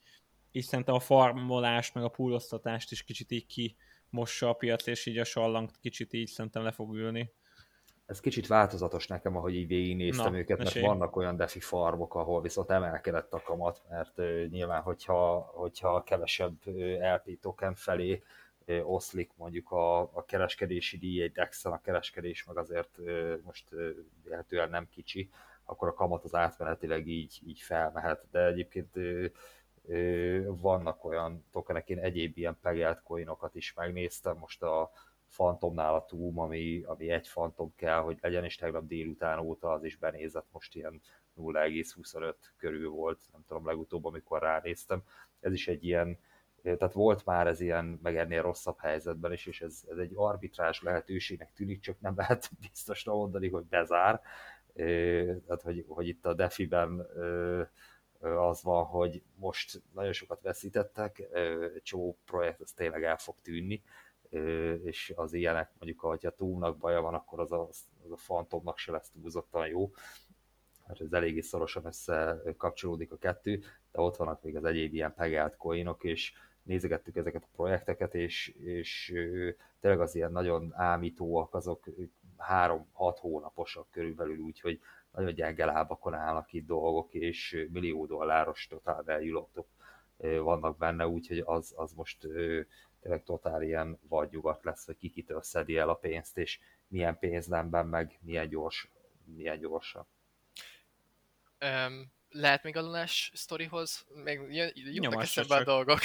így szerintem a farmolást, meg a púloztatást is kicsit így ki mossa a piac, és így a sallangt kicsit így szerintem le fog ülni. Ez kicsit változatos nekem, ahogy így végignéztem Na, őket, mert mesélj. vannak olyan defi farmok, ahol viszont emelkedett a kamat, mert uh, nyilván, hogyha, hogyha kevesebb uh, LP token felé oszlik mondjuk a, a kereskedési díj egy Dexen, a kereskedés meg azért most lehetően nem kicsi, akkor a kamat az átmenetileg így, így felmehet, de egyébként vannak olyan tokenek, én egyéb ilyen pegelt coinokat is megnéztem, most a Phantomnál a Toom, ami, ami egy Phantom kell, hogy legyen, és tegnap délután óta az is benézett, most ilyen 0,25 körül volt, nem tudom legutóbb, amikor ránéztem. Ez is egy ilyen tehát volt már ez ilyen, meg ennél rosszabb helyzetben is, és ez, ez egy arbitrás lehetőségnek tűnik, csak nem lehet biztosra mondani, hogy bezár. Tehát, hogy, hogy itt a Defiben az van, hogy most nagyon sokat veszítettek, csomó projekt az tényleg el fog tűnni, és az ilyenek, mondjuk, ha a túlnak baja van, akkor az a, az a fantomnak se lesz túlzottan jó, mert ez eléggé szorosan összekapcsolódik a kettő, de ott vannak még az egyéb ilyen pegelt coinok, és nézegettük ezeket a projekteket, és, és tényleg az ilyen nagyon ámítóak, azok három-hat hónaposak körülbelül, úgyhogy nagyon gyenge lábakon állnak itt dolgok, és millió dolláros totál vannak benne, úgyhogy az, az most tényleg totál ilyen vagy nyugat lesz, hogy kikitől szedi el a pénzt, és milyen pénznemben, meg milyen gyors, milyen gyorsan. Um, lehet még a Lunás sztorihoz, meg jutnak eszembe a dolgok,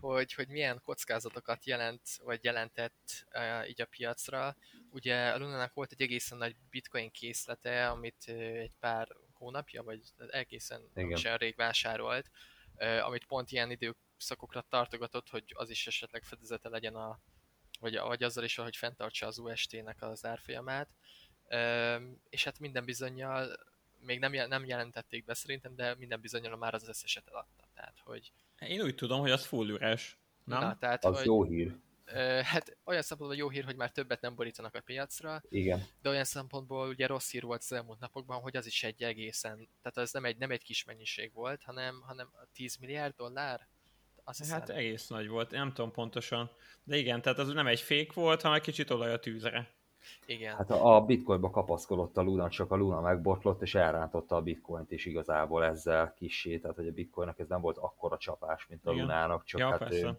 hogy, hogy milyen kockázatokat jelent, vagy jelentett így a piacra. Ugye a Lunának volt egy egészen nagy bitcoin készlete, amit egy pár hónapja, vagy egészen sem rég vásárolt, amit pont ilyen időszakokra tartogatott, hogy az is esetleg fedezete legyen a, vagy, vagy azzal is, hogy fenntartsa az UST-nek az árfolyamát. És hát minden bizonyal még nem, nem jelentették be szerintem, de minden bizonyal már az összeset eladta. Tehát, hogy... Én úgy tudom, hogy az full üres. Nem? Na, tehát, az hogy, jó hír. Hát olyan szempontból jó hír, hogy már többet nem borítanak a piacra. Igen. De olyan szempontból ugye rossz hír volt az elmúlt napokban, hogy az is egy egészen, tehát az nem egy, nem egy kis mennyiség volt, hanem, hanem 10 milliárd dollár. Azt hiszem. Hát egész nagy volt, nem tudom pontosan. De igen, tehát az nem egy fék volt, hanem egy kicsit olaj a tűzre. Igen. Hát a, a bitcoinba kapaszkodott a Luna, csak a Luna megbotlott, és elrántotta a bitcoint is igazából ezzel kissé, tehát hogy a bitcoinnak ez nem volt akkora csapás, mint a Igen. Lunának, csak Ja, hát persze. ő,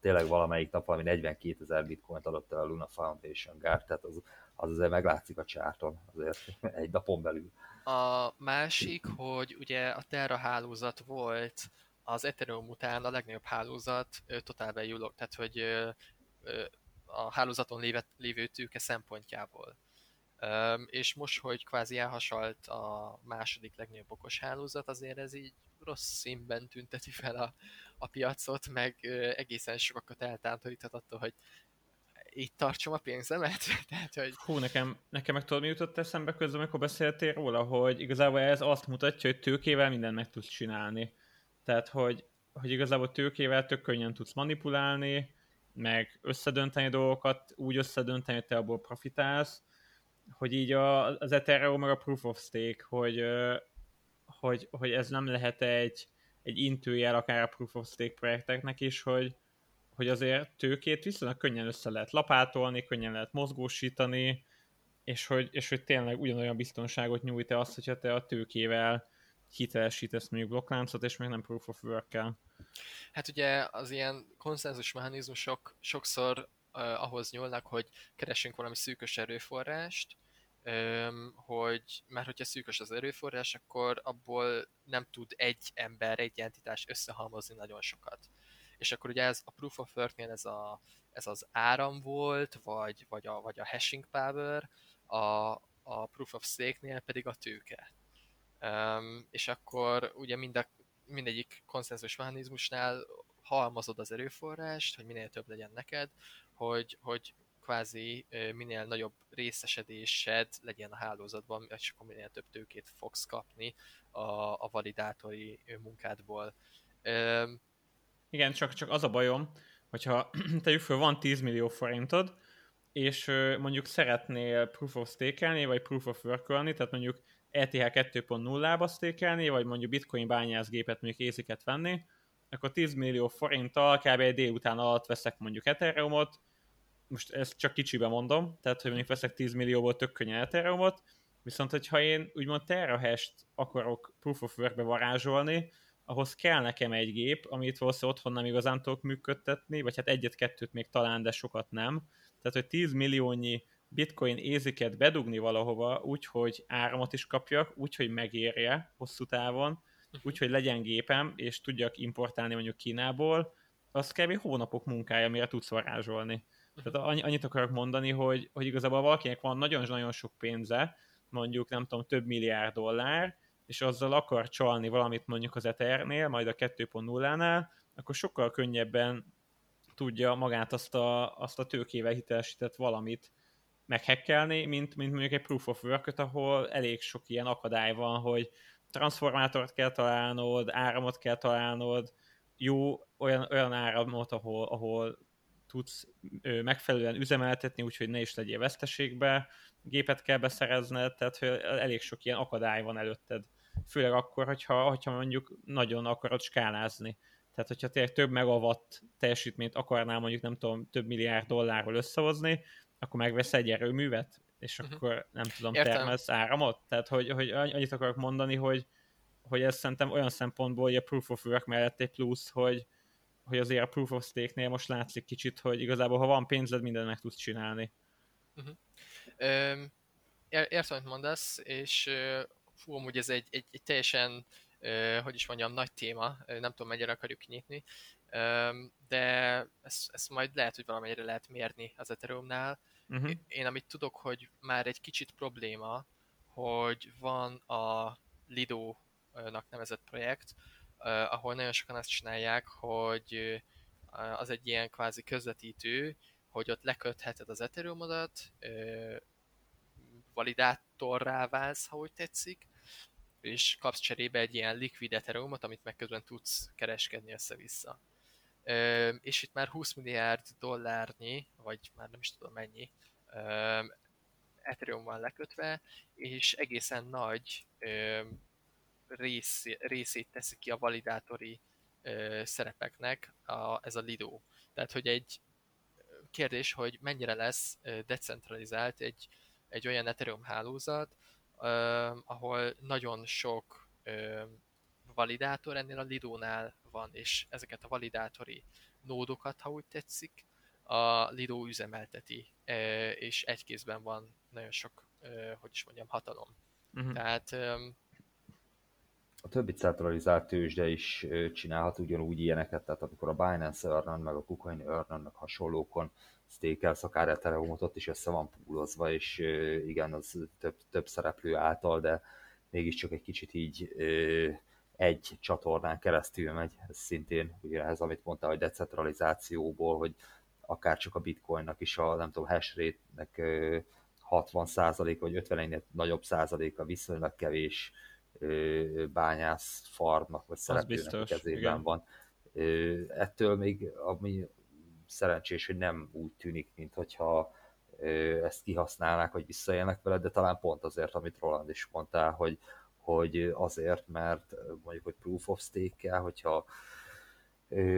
tényleg valamelyik nap valami 42 ezer bitcoint adott el a Luna Foundation Guard, tehát az, az azért meglátszik a csárton azért egy napon belül. A másik, hogy ugye a Terra hálózat volt az Ethereum után a legnagyobb hálózat Total Value Lock, tehát hogy a hálózaton léve, lévő tőke szempontjából. És most, hogy kvázi elhasalt a második legnagyobb okos hálózat, azért ez így rossz színben tünteti fel a, a piacot, meg egészen sokakat eltántoríthat attól, hogy itt tartsam a pénzemet. Tehát, hogy Hú, nekem, nekem meg tudod, mi jutott eszembe közben, amikor beszéltél róla, hogy igazából ez azt mutatja, hogy tőkével mindent meg tudsz csinálni. Tehát, hogy, hogy igazából tőkével tök könnyen tudsz manipulálni, meg összedönteni dolgokat, úgy összedönteni, hogy te abból profitálsz, hogy így a, az Ethereum meg a Proof of Stake, hogy, hogy, hogy ez nem lehet egy, egy intőjel akár a Proof of Stake projekteknek is, hogy, hogy azért tőkét viszonylag könnyen össze lehet lapátolni, könnyen lehet mozgósítani, és hogy, és hogy tényleg ugyanolyan biztonságot nyújt -e az, hogyha te a tőkével hitelesítesz mondjuk blokkláncot, és még nem proof of work-kel. Hát ugye az ilyen konszenzus mechanizmusok sokszor uh, ahhoz nyúlnak, hogy keresünk valami szűkös erőforrást, um, hogy mert hogyha szűkös az erőforrás, akkor abból nem tud egy ember, egy entitás összehalmozni nagyon sokat. És akkor ugye ez a proof of work-nél ez, a, ez az áram volt, vagy, vagy, a, vagy a hashing power, a, a proof of stake-nél pedig a tőke. Um, és akkor ugye mind a, mindegyik konszenzus mechanizmusnál halmozod az erőforrást, hogy minél több legyen neked, hogy, hogy kvázi minél nagyobb részesedésed legyen a hálózatban, és akkor minél több tőkét fogsz kapni a, a validátori munkádból. Öm, Igen, csak, csak az a bajom, hogyha tegyük föl, van 10 millió forintod, és mondjuk szeretnél proof of stake vagy proof of work tehát mondjuk ETH 2.0-ba stake vagy mondjuk bitcoin bányászgépet, mondjuk észiket venni, akkor 10 millió forinttal kb. egy délután alatt veszek mondjuk Ethereumot, most ezt csak kicsibe mondom, tehát hogy mondjuk veszek 10 millióból tök könnyen Ethereumot, viszont hogyha én úgymond Terra-hash-t akarok Proof of Work-be varázsolni, ahhoz kell nekem egy gép, amit valószínűleg otthon nem igazán tudok működtetni, vagy hát egyet-kettőt még talán, de sokat nem. Tehát, hogy 10 milliónyi bitcoin éziket bedugni valahova, úgy, hogy áramot is kapjak, úgy, hogy megérje hosszú távon, úgy, hogy legyen gépem, és tudjak importálni mondjuk Kínából, az kb. hónapok munkája, mire tudsz varázsolni. Tehát annyi- annyit akarok mondani, hogy, hogy igazából valakinek van nagyon-nagyon sok pénze, mondjuk nem tudom, több milliárd dollár, és azzal akar csalni valamit mondjuk az Ethernél, majd a 2.0-nál, akkor sokkal könnyebben tudja magát azt a, azt a tőkével hitelesített valamit meghekkelni, mint, mint mondjuk egy proof of work ahol elég sok ilyen akadály van, hogy transformátort kell találnod, áramot kell találnod, jó olyan, olyan áramot, ahol, ahol tudsz megfelelően üzemeltetni, úgyhogy ne is legyél veszteségbe, gépet kell beszerezned, tehát hogy elég sok ilyen akadály van előtted. Főleg akkor, hogyha, hogyha mondjuk nagyon akarod skálázni. Tehát, hogyha tényleg több megawatt teljesítményt akarnál mondjuk, nem tudom, több milliárd dollárról összehozni, akkor megvesz egy erőművet, és Mhm. akkor nem tudom, Értem. termelsz áramot? Tehát, hogy, hogy annyit akarok mondani, hogy, hogy ez szerintem olyan szempontból, hogy a proof of work mellett egy plusz, hogy, hogy azért a proof of stake-nél most látszik kicsit, hogy igazából ha van pénzed, mindent meg tudsz csinálni. Ér- értem, amit mondasz, és fú, amúgy ez egy, egy, egy teljesen, ö, hogy is mondjam, nagy téma, nem tudom, mennyire akarjuk kinyitni, Öm, de ezt, ezt majd lehet, hogy valamennyire lehet mérni az Ethereumnál. Uh-huh. Én amit tudok, hogy már egy kicsit probléma, hogy van a Lido-nak nevezett projekt, ahol nagyon sokan azt csinálják, hogy az egy ilyen kvázi közvetítő, hogy ott lekötheted az Ethereumodat, ö, validátorrá válsz, ha úgy tetszik, és kapsz cserébe egy ilyen likvid Ethereumot, amit meg közben tudsz kereskedni össze-vissza. És itt már 20 milliárd dollárnyi, vagy már nem is tudom mennyi, Ethereum van lekötve, és egészen nagy rész, részét teszi ki a validátori szerepeknek a, ez a Lido. Tehát, hogy egy kérdés, hogy mennyire lesz decentralizált egy, egy olyan Ethereum hálózat, ahol nagyon sok validátor ennél a Lidónál van, és ezeket a validátori nódokat, ha úgy tetszik, a Lido üzemelteti, és egy kézben van nagyon sok, hogy is mondjam, hatalom. Uh-huh. Tehát a többi centralizált tőzsde is csinálhat ugyanúgy ilyeneket, tehát amikor a Binance Earn meg a KuCoin earn hasonlókon stékelsz akár Ethereumot, ott is össze van púlozva, és igen, az több, több szereplő által, de mégiscsak egy kicsit így egy csatornán keresztül megy, ez szintén ugye ez, amit mondtál, hogy decentralizációból, hogy akár csak a bitcoinnak is a, nem tudom, hash rate-nek 60 vagy 50 nagyobb százaléka viszonylag kevés bányász farmnak vagy szereplőnek kezében igen. van. Ettől még ami szerencsés, hogy nem úgy tűnik, mint hogyha ezt kihasználnák, vagy visszaélnek vele, de talán pont azért, amit Roland is mondtál, hogy, hogy azért, mert mondjuk, hogy proof of stake-kel, hogyha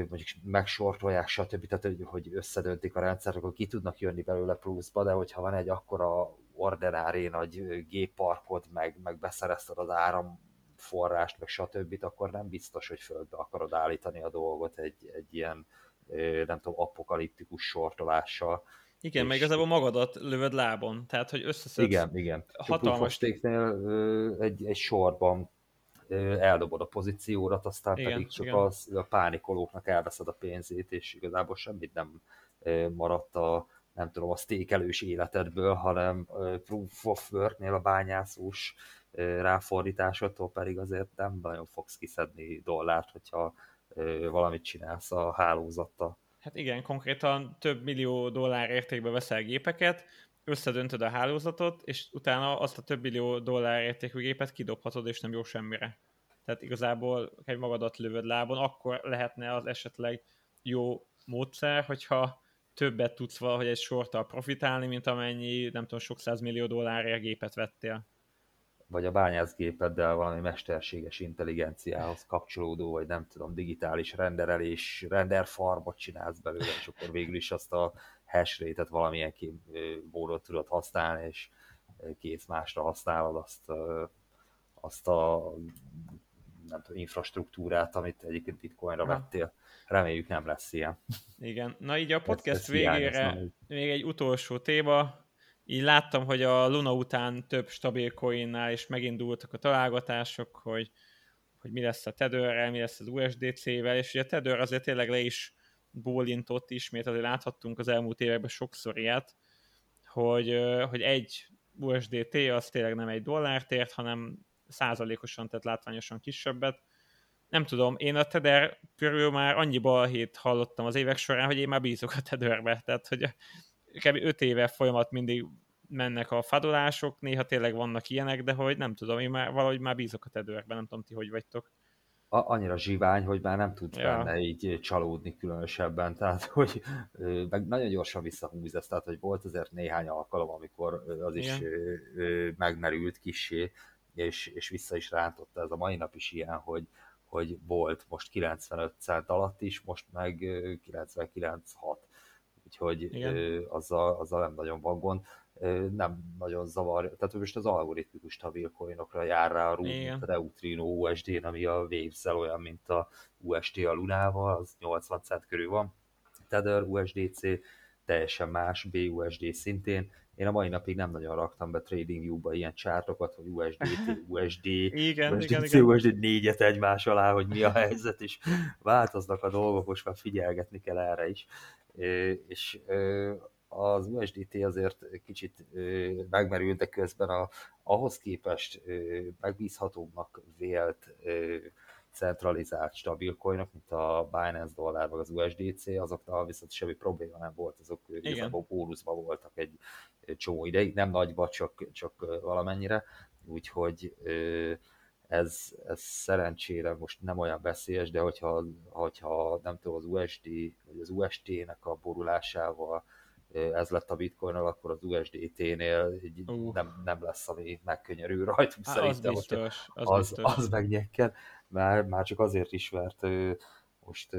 mondjuk megsortolják, stb. Tehát, hogy összedöntik a rendszert, akkor ki tudnak jönni belőle pluszba, de hogyha van egy akkora ordinári nagy gépparkod, meg, meg beszerezted az áramforrást, meg stb., akkor nem biztos, hogy földbe akarod állítani a dolgot egy, egy ilyen, nem tudom, apokaliptikus sortolással. Igen, és... meg igazából magadat lövöd lábon, tehát hogy összeszedsz Igen, igen. Hatalmas... egy, egy sorban eldobod a pozíciórat, aztán igen, pedig csak igen. Az, a pánikolóknak elveszed a pénzét, és igazából semmit nem maradt a nem tudom, a stékelős életedből, hanem proof of work-nél a bányászós ráfordításodtól pedig azért nem nagyon fogsz kiszedni dollárt, hogyha valamit csinálsz a hálózattal. Hát igen, konkrétan több millió dollár értékbe veszel gépeket, összedöntöd a hálózatot, és utána azt a több millió dollár értékű gépet kidobhatod, és nem jó semmire. Tehát igazából egy magadat lövöd lábon, akkor lehetne az esetleg jó módszer, hogyha többet tudsz valahogy egy sorttal profitálni, mint amennyi, nem tudom, sok millió dollárért gépet vettél. Vagy a bányászgépeddel valami mesterséges intelligenciához kapcsolódó, vagy nem tudom, digitális renderelés, renderfarmot csinálsz belőle, és akkor végül is azt a hash rate-et valamilyen módon tudod használni, és két másra használod azt, azt a nem tudom, infrastruktúrát, amit egyébként bitcoinra ha. vettél. Reméljük nem lesz ilyen. Igen. Na így a podcast végére még egy utolsó téma. Így láttam, hogy a Luna után több stabil coinnál is megindultak a találgatások, hogy, hogy mi lesz a tether mi lesz az USDC-vel, és ugye a Tether azért tényleg le is bólintott ismét, azért láthattunk az elmúlt években sokszor ilyet, hogy, hogy egy USDT az tényleg nem egy dollárt ért, hanem százalékosan, tehát látványosan kisebbet. Nem tudom, én a Tether körül már annyi balhét hallottam az évek során, hogy én már bízok a Tetherbe, tehát hogy kb. 5 éve folyamat mindig mennek a fadolások, néha tényleg vannak ilyenek, de hogy nem tudom, én már valahogy már bízok a Tetherbe, nem tudom ti, hogy vagytok annyira zsivány, hogy már nem tudsz ja. benne így csalódni különösebben, tehát hogy meg nagyon gyorsan visszahúz ezt, tehát hogy volt azért néhány alkalom, amikor az is Igen. megmerült kisé, és, és vissza is rántotta, ez a mai nap is ilyen, hogy, hogy volt most 95 cent alatt is, most meg 99,6. Úgyhogy Igen. azzal, azzal nem nagyon van gond nem nagyon zavar, tehát most az algoritmikus stabil coinokra jár rá a Rune, a Neutrino USD-n, ami a waves olyan, mint a UST a Lunával, az 80 cent körül van. Tether USDC teljesen más, BUSD szintén. Én a mai napig nem nagyon raktam be TradingView-ba ilyen csártokat, hogy USDT, USD, igen, USDC, igen, igen. USD négyet egymás alá, hogy mi a helyzet, és változnak a dolgok, most már figyelgetni kell erre is. És az USDT azért kicsit megmerült, de közben a, ahhoz képest megbízhatóbbnak vélt centralizált stabil coinok, mint a Binance dollár vagy az USDC, azoknál viszont semmi probléma nem volt, azok igazából bónuszban voltak egy csomó ideig, nem nagyba, csak, csak valamennyire, úgyhogy ez, ez szerencsére most nem olyan veszélyes, de hogyha, hogyha nem tudom, az USD vagy az UST-nek a borulásával ez lett a bitcoin akkor az USDT-nél uh. nem, nem lesz, ami megkönyörül rajtunk Há, szerintem. Az biztos, az, az, biztos. az megnyekkel, már, már csak azért is, mert most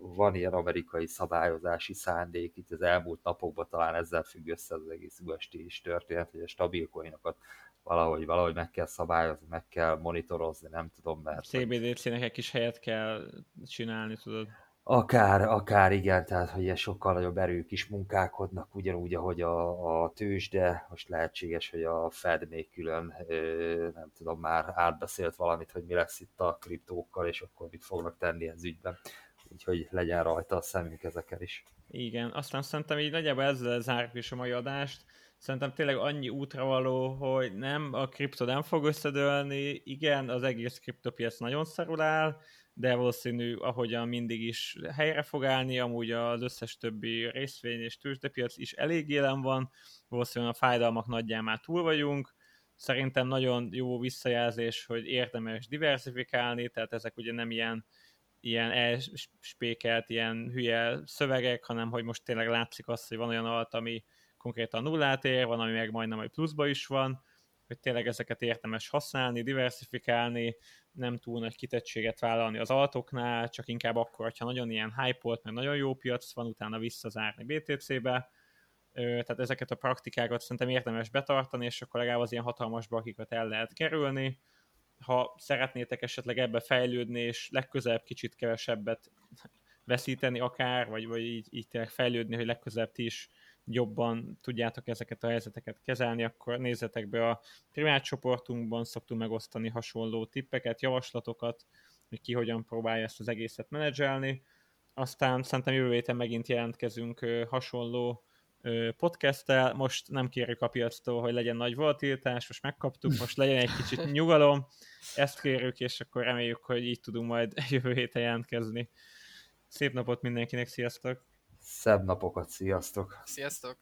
van ilyen amerikai szabályozási szándék, itt az elmúlt napokban talán ezzel függ össze az egész UST is történet, hogy a stabil coinokat valahogy, valahogy meg kell szabályozni, meg kell monitorozni, nem tudom, mert... CBDC-nek egy kis helyet kell csinálni, tudod. Akár, akár igen, tehát hogy ilyen sokkal nagyobb erők is munkálkodnak, ugyanúgy, ahogy a, a tőzsde, most lehetséges, hogy a Fed még külön, nem tudom, már átbeszélt valamit, hogy mi lesz itt a kriptókkal, és akkor mit fognak tenni ez ügyben. Úgyhogy legyen rajta a szemünk ezeken is. Igen, aztán szerintem így nagyjából ezzel zárjuk is a mai adást. Szerintem tényleg annyi útra való, hogy nem, a kripto nem fog összedőlni, igen, az egész kriptopiac nagyon szarul áll, de valószínű, ahogyan mindig is helyre fog állni, amúgy az összes többi részvény és tőzsdepiac is elég élen van, valószínűleg a fájdalmak nagyján már túl vagyunk, szerintem nagyon jó visszajelzés, hogy érdemes diversifikálni, tehát ezek ugye nem ilyen ilyen elspékelt, ilyen hülye szövegek, hanem hogy most tényleg látszik az, hogy van olyan alt, ami konkrétan nullát ér, van, ami meg majdnem, hogy pluszba is van, hogy tényleg ezeket érdemes használni, diversifikálni, nem túl nagy kitettséget vállalni az altoknál, csak inkább akkor, ha nagyon ilyen hype mert nagyon jó piac van, utána visszazárni BTC-be, tehát ezeket a praktikákat szerintem érdemes betartani, és akkor legalább az ilyen hatalmas bakikat el lehet kerülni. Ha szeretnétek esetleg ebbe fejlődni, és legközelebb kicsit kevesebbet veszíteni akár, vagy, vagy így, így tényleg fejlődni, hogy legközelebb ti is jobban tudjátok ezeket a helyzeteket kezelni, akkor nézzetek be a privát csoportunkban, szoktunk megosztani hasonló tippeket, javaslatokat, hogy ki hogyan próbálja ezt az egészet menedzselni. Aztán szerintem jövő héten megint jelentkezünk hasonló podcasttel. Most nem kérjük a piactól, hogy legyen nagy volatilitás, most megkaptuk, most legyen egy kicsit nyugalom. Ezt kérjük, és akkor reméljük, hogy így tudunk majd jövő héten jelentkezni. Szép napot mindenkinek, sziasztok! Szebb napokat, sziasztok! Sziasztok!